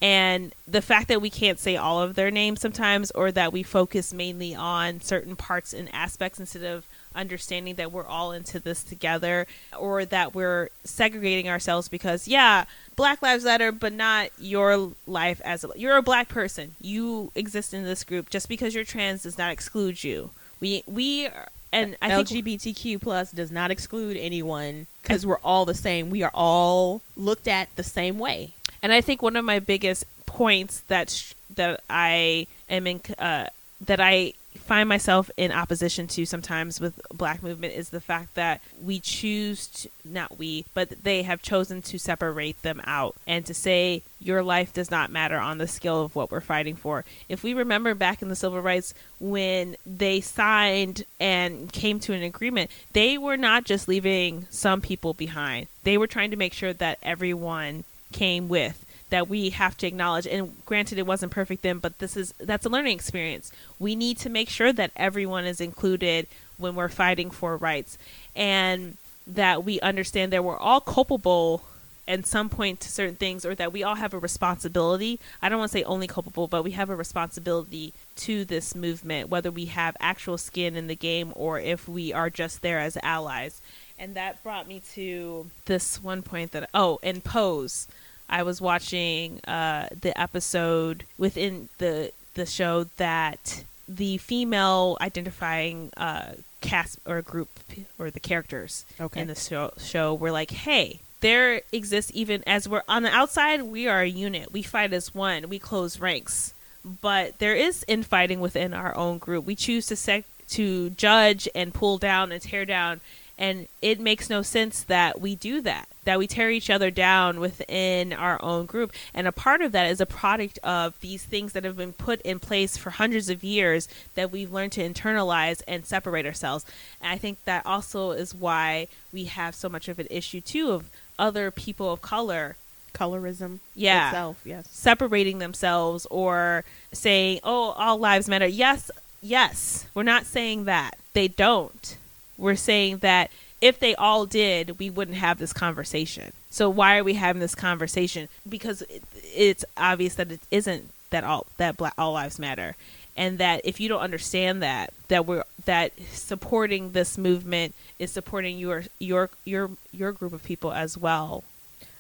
And the fact that we can't say all of their names sometimes, or that we focus mainly on certain parts and aspects instead of understanding that we're all into this together, or that we're segregating ourselves because, yeah, Black Lives Matter, but not your life as a, you're a black person. You exist in this group. Just because you're trans does not exclude you. We we and I think LGBTQ plus does not exclude anyone because we're all the same. We are all looked at the same way. And I think one of my biggest points that sh- that I am in uh, that I find myself in opposition to sometimes with black movement is the fact that we choose to, not we but they have chosen to separate them out. And to say your life does not matter on the scale of what we're fighting for. If we remember back in the civil rights when they signed and came to an agreement they were not just leaving some people behind. They were trying to make sure that everyone came with that we have to acknowledge and granted it wasn't perfect then but this is that's a learning experience we need to make sure that everyone is included when we're fighting for rights and that we understand that we're all culpable at some point to certain things or that we all have a responsibility. I don't want to say only culpable, but we have a responsibility to this movement, whether we have actual skin in the game or if we are just there as allies. And that brought me to this one point that, oh, in Pose, I was watching uh, the episode within the the show that the female identifying uh, cast or group or the characters Okay. in the show, show were like, hey, there exists even as we're on the outside, we are a unit. We fight as one. We close ranks. But there is infighting within our own group. We choose to sec- to judge and pull down and tear down and it makes no sense that we do that that we tear each other down within our own group and a part of that is a product of these things that have been put in place for hundreds of years that we've learned to internalize and separate ourselves and i think that also is why we have so much of an issue too of other people of color Colorism Yeah. itself, yes. separating themselves or saying, "Oh, all lives matter." Yes, yes. We're not saying that. They don't. We're saying that if they all did, we wouldn't have this conversation. So why are we having this conversation? Because it's obvious that it isn't that all that black all lives matter. And that if you don't understand that, that we're that supporting this movement is supporting your your your your group of people as well.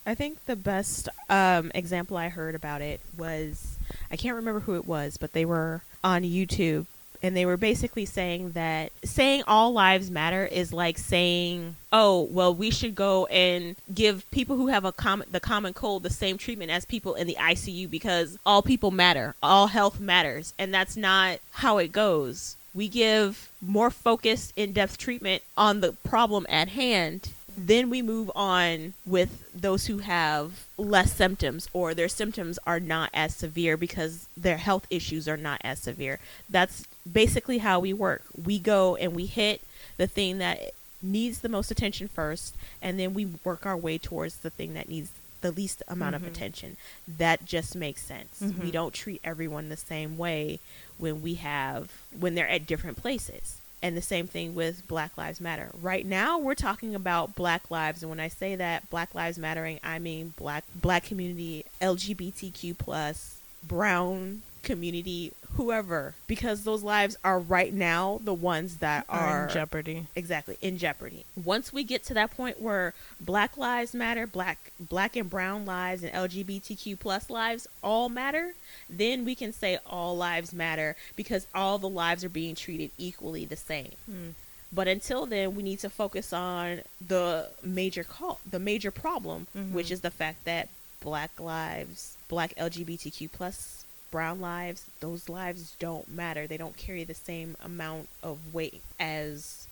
I think the best um, example I heard about it was I can't remember who it was, but they were on YouTube and they were basically saying that saying all lives matter is like saying, "Oh, well, we should go and give people who have a common the common cold the same treatment as people in the ICU because all people matter, all health matters." And that's not how it goes. We give more focused, in-depth treatment on the problem at hand then we move on with those who have less symptoms or their symptoms are not as severe because their health issues are not as severe. That's basically how we work. We go and we hit the thing that needs the most attention first, and then we work our way towards the thing that needs the least amount Mhm. of attention. That just makes sense. Mhm. We don't treat everyone the same way when we have when they're at different places. And the same thing with Black Lives Matter. Right now, we're talking about Black lives, and when I say that Black Lives Mattering, I mean Black Black community, LGBTQ plus, Brown community, whoever, because those lives are right now the ones that are, in jeopardy. exactly in jeopardy. Once we get to that point where Black Lives Matter, Black Black and Brown lives, and LGBTQ plus lives all matter, then we can say all lives matter because all the lives are being treated equally the same. Mm. But until then, we need to focus on the major call, the major problem, Mhm. which is the fact that Black lives, Black LGBTQ plus brown lives, those lives don't matter. They don't carry the same amount of weight as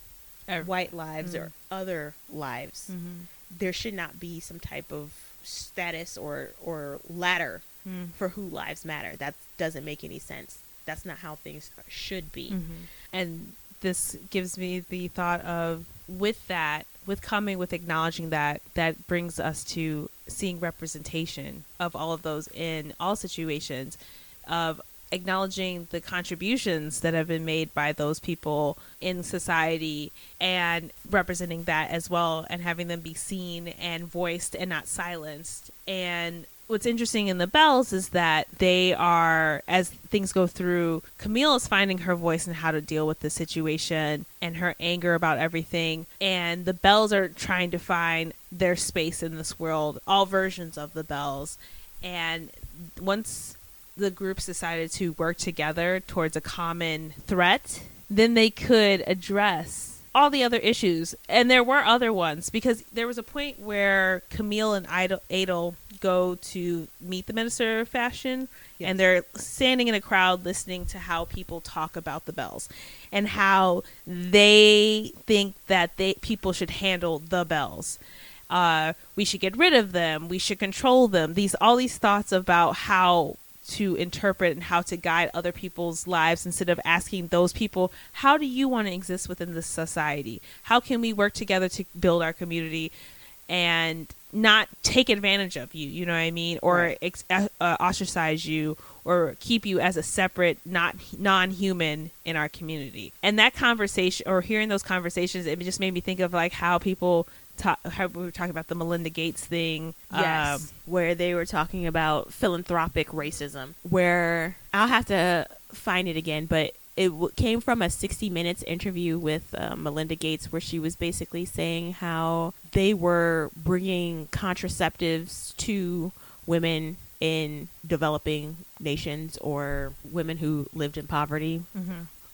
Ev- white lives Mm. or other lives. Mhm. There should not be some type of status or or ladder Mm. for who lives matter. That doesn't make any sense. That's not how things should be. Mhm. And this gives me the thought of with that, with coming with acknowledging that, that brings us to seeing representation of all of those in all situations, of acknowledging the contributions that have been made by those people in society and representing that as well and having them be seen and voiced and not silenced. And what's interesting in the belles is that they are as things go through camille is finding her voice and how to deal with the situation and her anger about everything. And the belles are trying to find their space in this world all versions of the belles. And once the groups decided to work together towards a common threat then they could address all the other issues. And there were other ones because there was a point where camille and Idol, Edel go to meet the minister of fashion Yes. and they're standing in a crowd listening to how people talk about the belles and how they think that they people should handle the belles. Uh, we should get rid of them. We should control them. These all these thoughts about how to interpret and how to guide other people's lives instead of asking those people how do you want to exist within this society? How can we work together to build our community and not take advantage of you? You know what i mean? Or Right. ex- uh, uh, ostracize you or keep you as a separate not non-human in our community. And that conversation or hearing those conversations it just made me think of like how people ta- how we were talking about the Melinda Gates thing. Yes, Um, where they were talking about philanthropic racism. Where I'll have to find it again, but it w- came from a 60 Minutes interview with uh, Melinda Gates, where she was basically saying how they were bringing contraceptives to women in developing nations or women who lived in poverty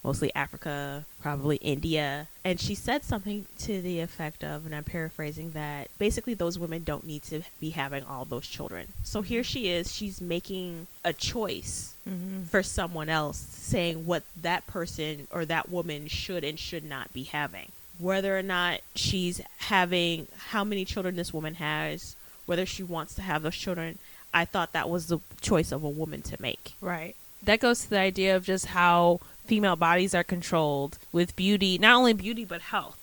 mostly Africa, probably India. And she said something to the effect of, and I'm paraphrasing that basically those women don't need to be having all those children. So here she is, she's making a choice Mhm. for someone else, saying what that person or that woman should and should not be having. Whether or not she's having how many children this woman has, whether she wants to have those children, I thought that was the choice of a woman to make. Right. That goes to the idea of just how female bodies are controlled with beauty, not only beauty but health.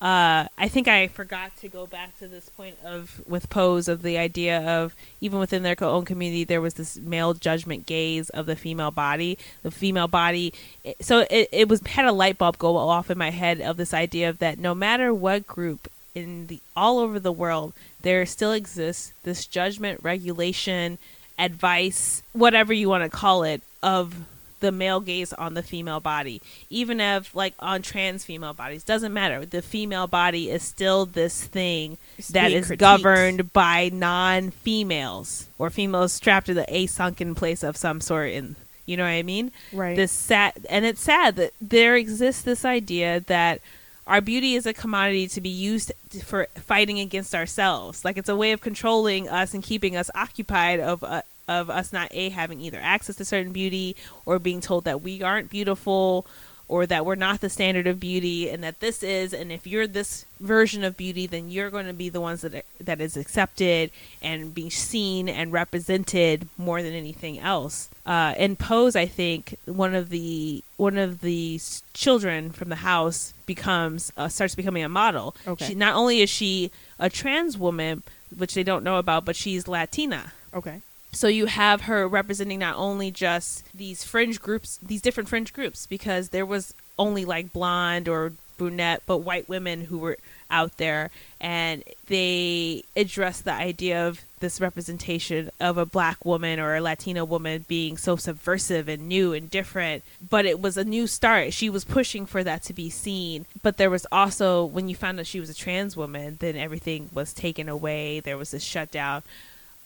Uh, I think I forgot to go back to this point of with Pose of the idea of even within their own community there was this male judgment gaze of the female body. The female body, so it, it was had a light bulb go off in my head of this idea of that no matter what group in the all over the world there still exists this judgment regulation advice whatever you want to call it of the male gaze on the female body even if like on trans female bodies doesn't matter the female body is still this thing It's that is critiqued. governed by non-females or females strapped to the a sunken place of some sort in you know what i mean Right. this sad and it's sad that there exists this idea that our beauty is a commodity to be used for fighting against ourselves like it's a way of controlling us and keeping us occupied of uh, of us not a having either access to certain beauty or being told that we aren't beautiful or that we're not the standard of beauty and that this is and if you're this version of beauty then you're going to be the ones that that is accepted and being seen and represented more than anything else uh, in pose i think one of the one of the children from the house becomes uh, starts becoming a model Okay. she not only is she a trans woman which they don't know about but she's latina okay. So you have her representing not only just these fringe groups, these different fringe groups, because there was only like blonde or brunette, but white women who were out there, and they addressed the idea of this representation of a black woman or a Latina woman being so subversive and new and different. But it was a new start. She was pushing for that to be seen. But there was also, when you found out she was a trans woman, then everything was taken away. There was a shutdown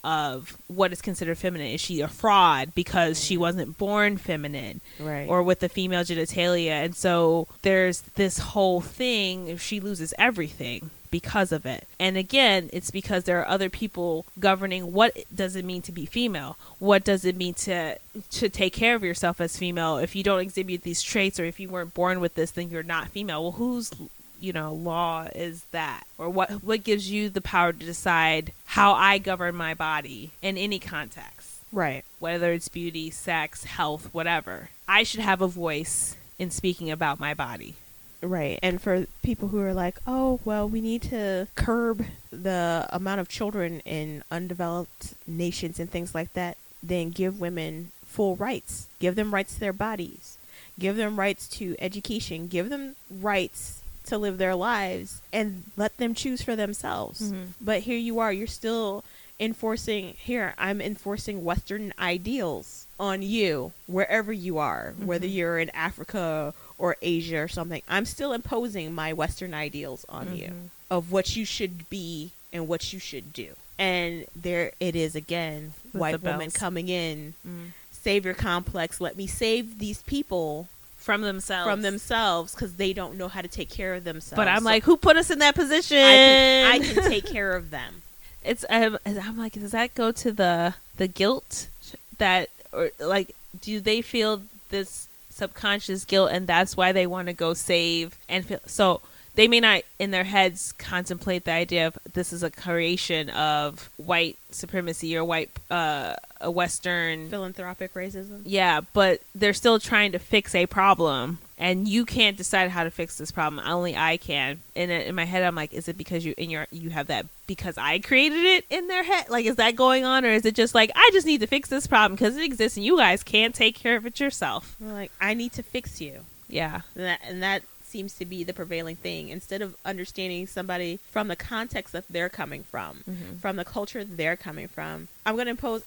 of what is considered feminine. Is she a fraud because she wasn't born feminine Right. or with the female genitalia? And so there's this whole thing. If she loses everything because of it. And again, it's because there are other people governing what does it mean to be female? What does it mean to to take care of yourself as female? If you don't exhibit these traits or if you weren't born with this, then you're not female. Well, who's you know law is that or what what gives you the power to decide how i govern my body in any context right. whether it's beauty sex health whatever i should have a voice in speaking about my body Right. And for people who are like, oh, well, we need to curb the amount of children in undeveloped nations and things like that, then give women full rights. Give them rights to their bodies. Give them rights to education. Give them rights to live their lives and let them choose for themselves. Mhm. But here you are, you're still enforcing, here, I'm enforcing Western ideals on you wherever you are, whether Mhm. you're in Africa or Asia or something. I'm still imposing my Western ideals on you Mhm. of what you should be and what you should do. And there it is again, With white woman coming in, Mm. savior complex. Let me save these people from themselves from themselves because they don't know how to take care of themselves. but i'm So like who put us in that position I can, I can take care of them. it's um, i'm like does that go to the the guilt that or like do they feel this subconscious guilt and that's why they want to go save and feel so they may not in their heads contemplate the idea of this is a creation of white supremacy or white uh a western Philanthropic racism. yeah, but they're still trying to fix a problem, and you can't decide how to fix this problem. Only I can. And in my head, I'm like, is it because you in your you have that because I created it in their head? Like, is that going on, or is it just like I just need to fix this problem because it exists and you guys can't take care of it yourself? Like, I need to fix you. Yeah, And, that, and that's seems to be the prevailing thing. Instead of understanding somebody from the context that they're coming from, Mhm. from the culture they're coming from, I'm going to impose.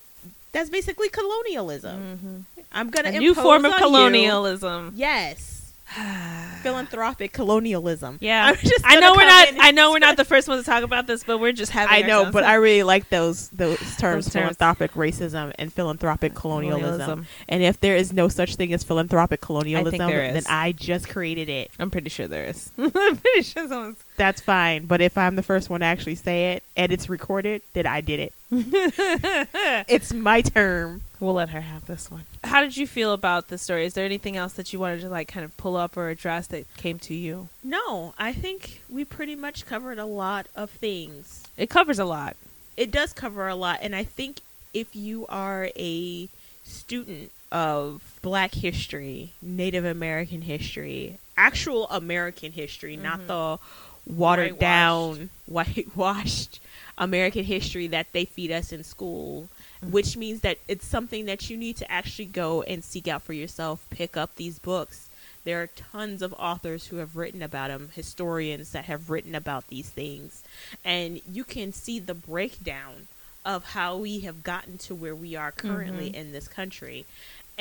That's basically colonialism. Mm-hmm. I'm going to A new form of colonialism. Yes, philanthropic colonialism. Yeah, I'm I know we're not. I know we're not the first ones to talk about this, but we're just having. I know, but I really like those those terms, terms. philanthropic racism and philanthropic colonialism. Colonialism. And if there is no such thing as philanthropic colonialism, is. then I just created it. I'm pretty sure there is. I'm pretty sure someone's. That's fine. But if I'm the first one to actually say it and it's recorded, then I did it. It's my term. We'll let her have this one. How did you feel about the story? Is there anything else that you wanted to like kind of pull up or address that came to you? No, I think we pretty much covered a lot of things. It covers a lot. It does cover a lot. And I think if you are a student of black history, Native American history, actual American history, not Mhm. the watered Whitewashed. down, whitewashed American history that they feed us in school, Mhm. which means that it's something that you need to actually go and seek out for yourself, pick up these books. There are tons of authors who have written about them, historians that have written about these things, and you can see the breakdown of how we have gotten to where we are currently Mhm. in this country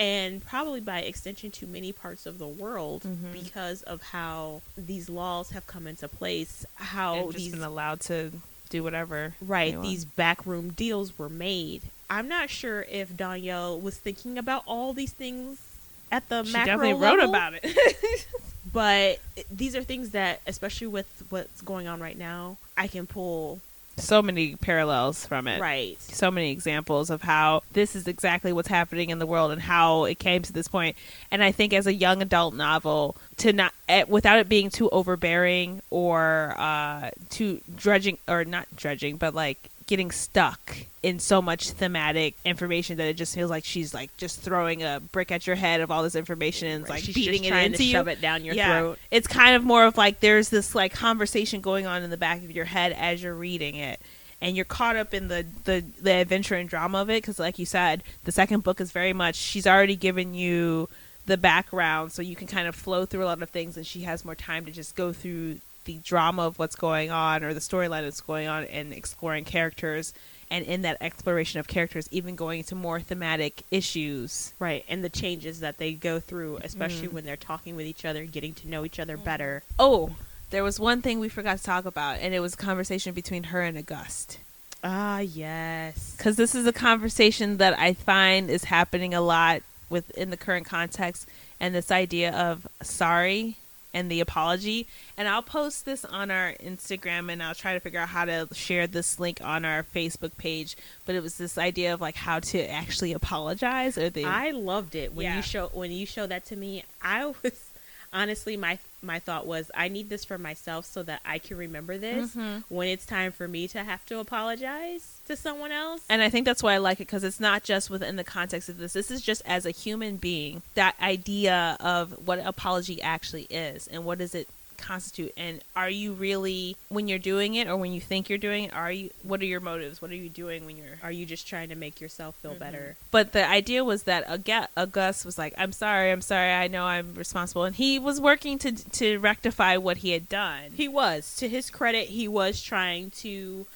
and probably by extension to many parts of the world Mhm. because of how these laws have come into place how these been allowed to do whatever. right these backroom deals were made i'm not sure if Dhonielle was thinking about all these things at the She macro definitely wrote level, about it. but these are things that especially with what's going on right now i can pull so many parallels from it. right so many examples of how this is exactly what's happening in the world and how it came to this point. And I think as a young adult novel, to not eh, without it being too overbearing or uh, too dredging or not dredging, but like getting stuck in so much thematic information that it just feels like she's like just throwing a brick at your head of all this information and Right. like She's beating just it trying into to you shove it down your yeah, throat It's kind of more of like there's this like conversation going on in the back of your head as you're reading it. And you're caught up in the, the, the adventure and drama of it because, like you said, the second book is very much she's already given you the background, so you can kind of flow through a lot of things, and she has more time to just go through the drama of what's going on or the storyline that's going on and exploring characters. And in that exploration of characters, even going into more thematic issues. right and the changes that they go through especially Mm. when they're talking with each other getting to know each other better Oh, there was one thing we forgot to talk about, and it was a conversation between her and August. ah yes Because this is a conversation that I find is happening a lot within the current context, and this idea of sorry and the apology. And I'll post this on our Instagram, and I'll try to figure out how to share this link on our Facebook page. But it was this idea of like how to actually apologize, or the I loved it when Yeah. you show when you showed that to me. I was honestly my my thought was I need this for myself so that I can remember this Mhm. when it's time for me to have to apologize to someone else. And I think that's why I like it because it's not just within the context of this. This is just as a human being, that idea of what apology actually is and what does it constitute and are you really when you're doing it or when you think you're doing it are you what are your motives what are you doing when you're Are you just trying to make yourself feel mm-hmm. better? but the idea was that August, August was like i'm sorry i'm sorry i know i'm responsible and he was working to to rectify what he had done He was. To his credit, he was trying to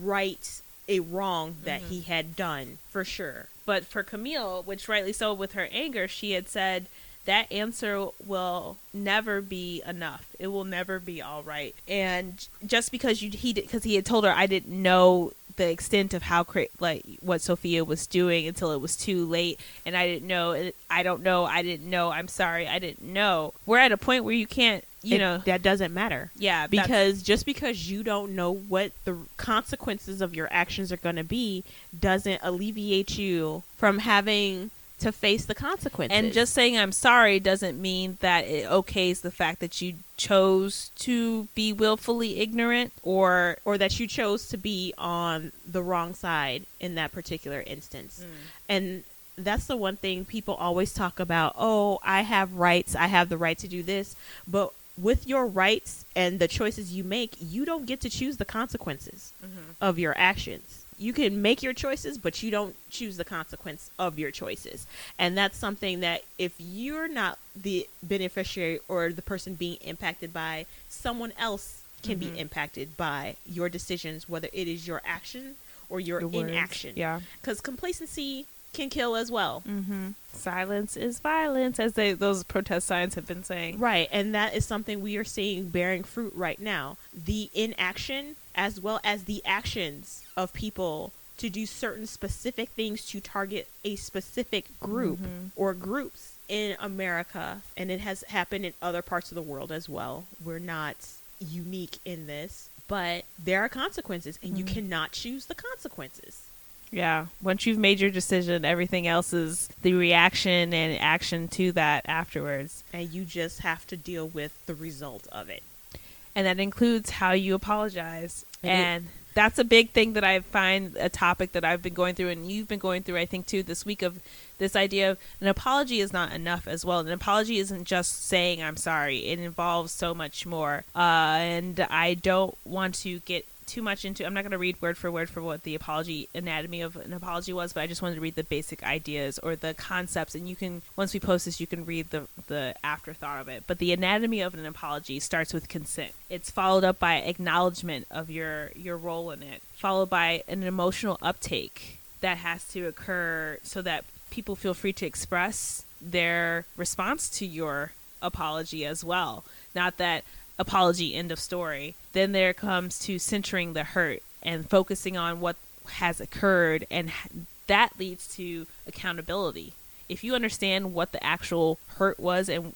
right a wrong that Mhm. he had done for sure. But for Camille, which rightly so with her anger, she had said that answer will never be enough. It will never be all right. And just because you he because he had told her I didn't know the extent of how cra- like what Sophia was doing until it was too late and I didn't know I don't know I didn't know I'm sorry I didn't know. We're at a point where you can't you It- know that doesn't matter. yeah because just because you don't know what the consequences of your actions are going to be doesn't alleviate you from having to face the consequences. And just saying I'm sorry doesn't mean that it okays the fact that you chose to be willfully ignorant or or that you chose to be on the wrong side in that particular instance. Mm. And that's the one thing people always talk about, "Oh, I have rights. I have the right to do this." But with your rights and the choices you make, you don't get to choose the consequences of your actions. you can make your choices, but you don't choose the consequence of your choices. And that's something that if you're not the beneficiary or the person being impacted by, someone else can Mhm. be impacted by your decisions, whether it is your action or your, Your words. inaction. Yeah. Because complacency can kill as well. Mm-hmm. Silence is violence, as they those protest signs have been saying. Right, and that is something we are seeing bearing fruit right now. The inaction as well as the actions of people to do certain specific things to target a specific group Mhm. or groups in America, and it has happened in other parts of the world as well. We're not unique in this, but there are consequences, and you Mhm. cannot choose the consequences. Yeah. Once you've made your decision, everything else is the reaction and action to that afterwards. And you just have to deal with the result of it. and that includes how you apologize. And it- And that's a big thing that I find a topic that I've been going through, and you've been going through, I think, too, this week of this idea of an apology is not enough as well. An apology isn't just saying I'm sorry; it involves so much more. Uh, and I don't want to get too much into. I'm not going to read word for word for what the apology anatomy of an apology was, but I just wanted to read the basic ideas or the concepts. And you can once we post this, you can read the the afterthought of it. But the anatomy of an apology starts with consent. It's followed up by acknowledgement of your your role in it, followed by an emotional uptake that has to occur so that people feel free to express their response to your apology as well. Not that apology end of story. Then there comes to centering the hurt and focusing on what has occurred and that leads to accountability. If you understand what the actual hurt was and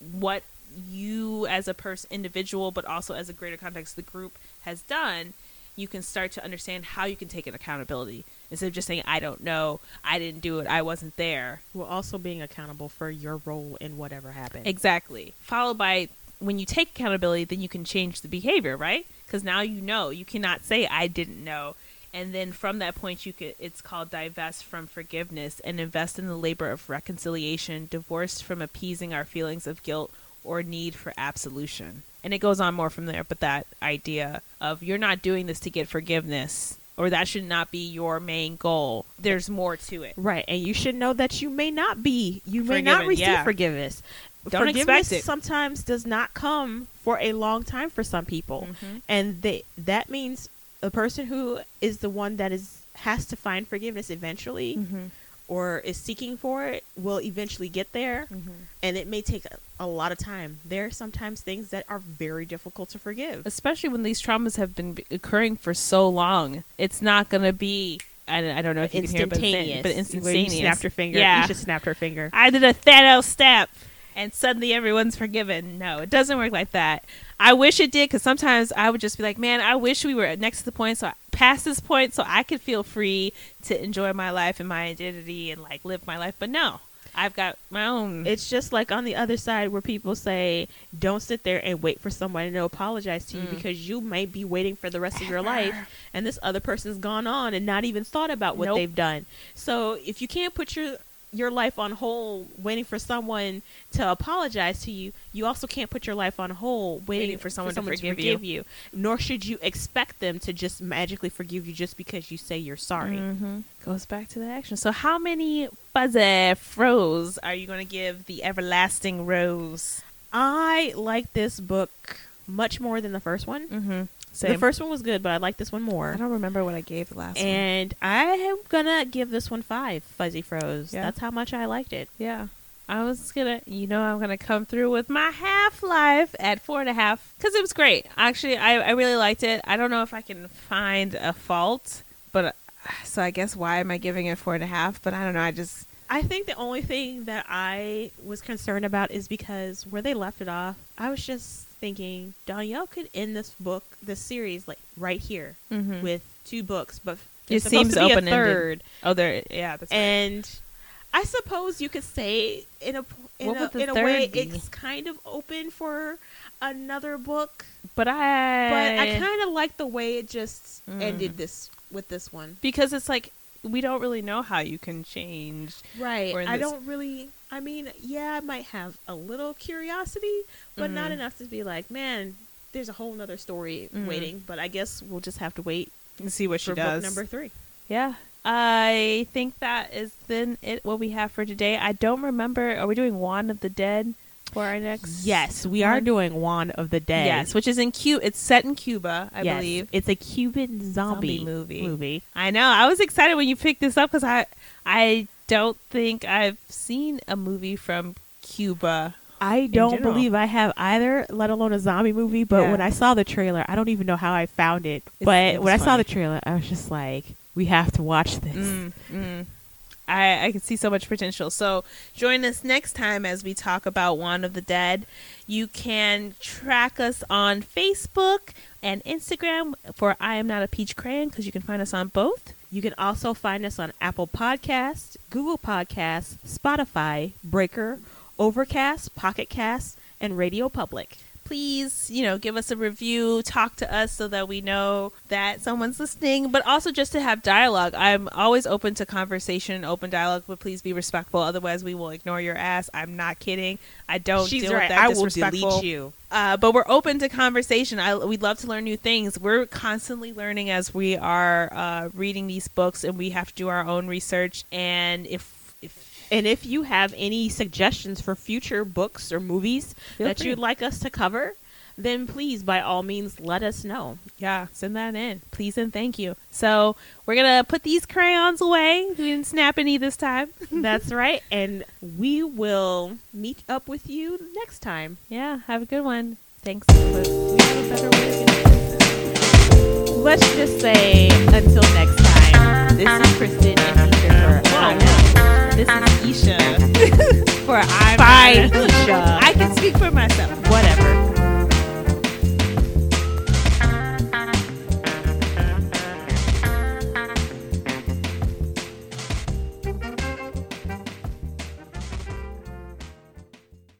what you as a person individual but also as a greater context the group has done you can start to understand how you can take an accountability instead of just saying i don't know i didn't do it i wasn't there While also being accountable for your role in whatever happened. exactly followed by when you take accountability then you can change the behavior right? Because now you know. You cannot say i didn't know. And then from that point you could it's called divest from forgiveness and invest in the labor of reconciliation divorced from appeasing our feelings of guilt or need for absolution. And it goes on more from there but that idea of you're not doing this to get forgiveness or that should not be your main goal there's more to it. Right, and you should know that you may not be, you may not receive yeah. forgiveness. Don't forgiveness expect it. sometimes does not come for a long time for some people, Mhm. and they that means a person who is the one that is has to find forgiveness eventually, Mhm. or is seeking for it, will eventually get there, Mhm. and it may take a, a lot of time. There are sometimes things that are very difficult to forgive. especially when these traumas have been occurring for so long. It's not going to be. I, I don't know if you can hear, but, it's- instantaneous, but Where. You snapped her finger. Yeah, Esha snapped her finger. I did a Thanos step, and suddenly everyone's forgiven. No, it doesn't work like that. I wish it did, because sometimes I would just be like, "Man, I wish we were next to the point, so I, past this point, so I could feel free to enjoy my life and my identity and like live my life." But no, I've got my own. It's just like on the other side where people say, don't sit there and wait for someone to apologize to you Mm. because you might be waiting for the rest of your life and this other person's gone on and not even thought about what Nope. they've done. So if you can't put your your life on hold waiting for someone to apologize to you, you also can't put your life on hold waiting, Waiting for someone to forgive you. Nor should you expect them to just magically forgive you just because you say you're sorry. Mhm. Goes back to the action. So, how many fuzzy froze are you going to give the everlasting rose? I like this book much more than the first one. Mm-hmm. The first one was good, but I like this one more. I don't remember what I gave the last one. And I am gonna give this one five fuzzy froze. Yeah. That's how much I liked it. Yeah. I was gonna, you know, I'm gonna come through with my half life at four and a half because it was great. Actually, I, I really liked it. I don't know if I can find a fault, but uh, so I guess why am I giving it four and a half? But I don't know. I just I think the only thing that I was concerned about is because where they left it off, I was just thinking Dhonielle could end this book, this series, like right here Mhm. with two books, but It seems to be a open-ended. third. oh there, yeah, that's right. And I suppose you could say in a in, What a, in a way be? it's kind of open for another book, But I, but I kind of like the way it just Mm. ended this with this one. because it's like we don't really know how you can change. Right. I this- don't really. I mean, yeah, I might have a little curiosity, but not Mhm. enough to be like, man, there's a whole nother story Mhm. waiting. But I guess we'll just have to wait and see what she for does. book number three. Yeah. I think that is then it what we have for today. I don't remember are we doing Juan of the Dead for our next Yes, we are one? doing Juan of the Dead. Yes, which is in Cu it's set in Cuba, I Yes, believe. it's a Cuban zombie, Zombie movie. Movie. I know. I was excited when you picked this up cuz I I don't think I've seen a movie from Cuba. I don't believe I have either, let alone a zombie movie. But Yeah. when I saw the trailer, I don't even know how I found it. It's- but it when I saw the trailer, I was just like, we have to watch this. Mm, mm. I, I can see so much potential. So join us next time as we talk about Juan of the Dead. You can track us on Facebook and Instagram for I Am Not a Peach Crayon because you can find us on both. You can also find us on Apple Podcasts, Google Podcasts, Spotify, Breaker, Overcast, Pocket Cast, and Radio Public. Please, you know, give us a review, talk to us so that we know that someone's listening, but also just to have dialogue. I'm always open to conversation and open dialogue, but please be respectful. Otherwise, we will ignore your ass. I'm not kidding. I don't She's deal right. with that I will delete you. uh, but we're open to conversation. I, we'd love to learn new things. We're constantly learning as we are uh, reading these books, and we have to do our own research. And if And if you have any suggestions for future books or movies Feel that free. you'd like us to cover, then please, by all means, let us know. yeah, send that in, please and thank you. So we're gonna put these crayons away. We didn't snap any this time. That's right. And we will meet up with you next time. yeah, have a good one. Thanks. But we have a better way of getting this. Let's just say until next time. This is Kristen and Esha for This is Esha. For I'm Fine, Esha. I can speak for myself. Whatever.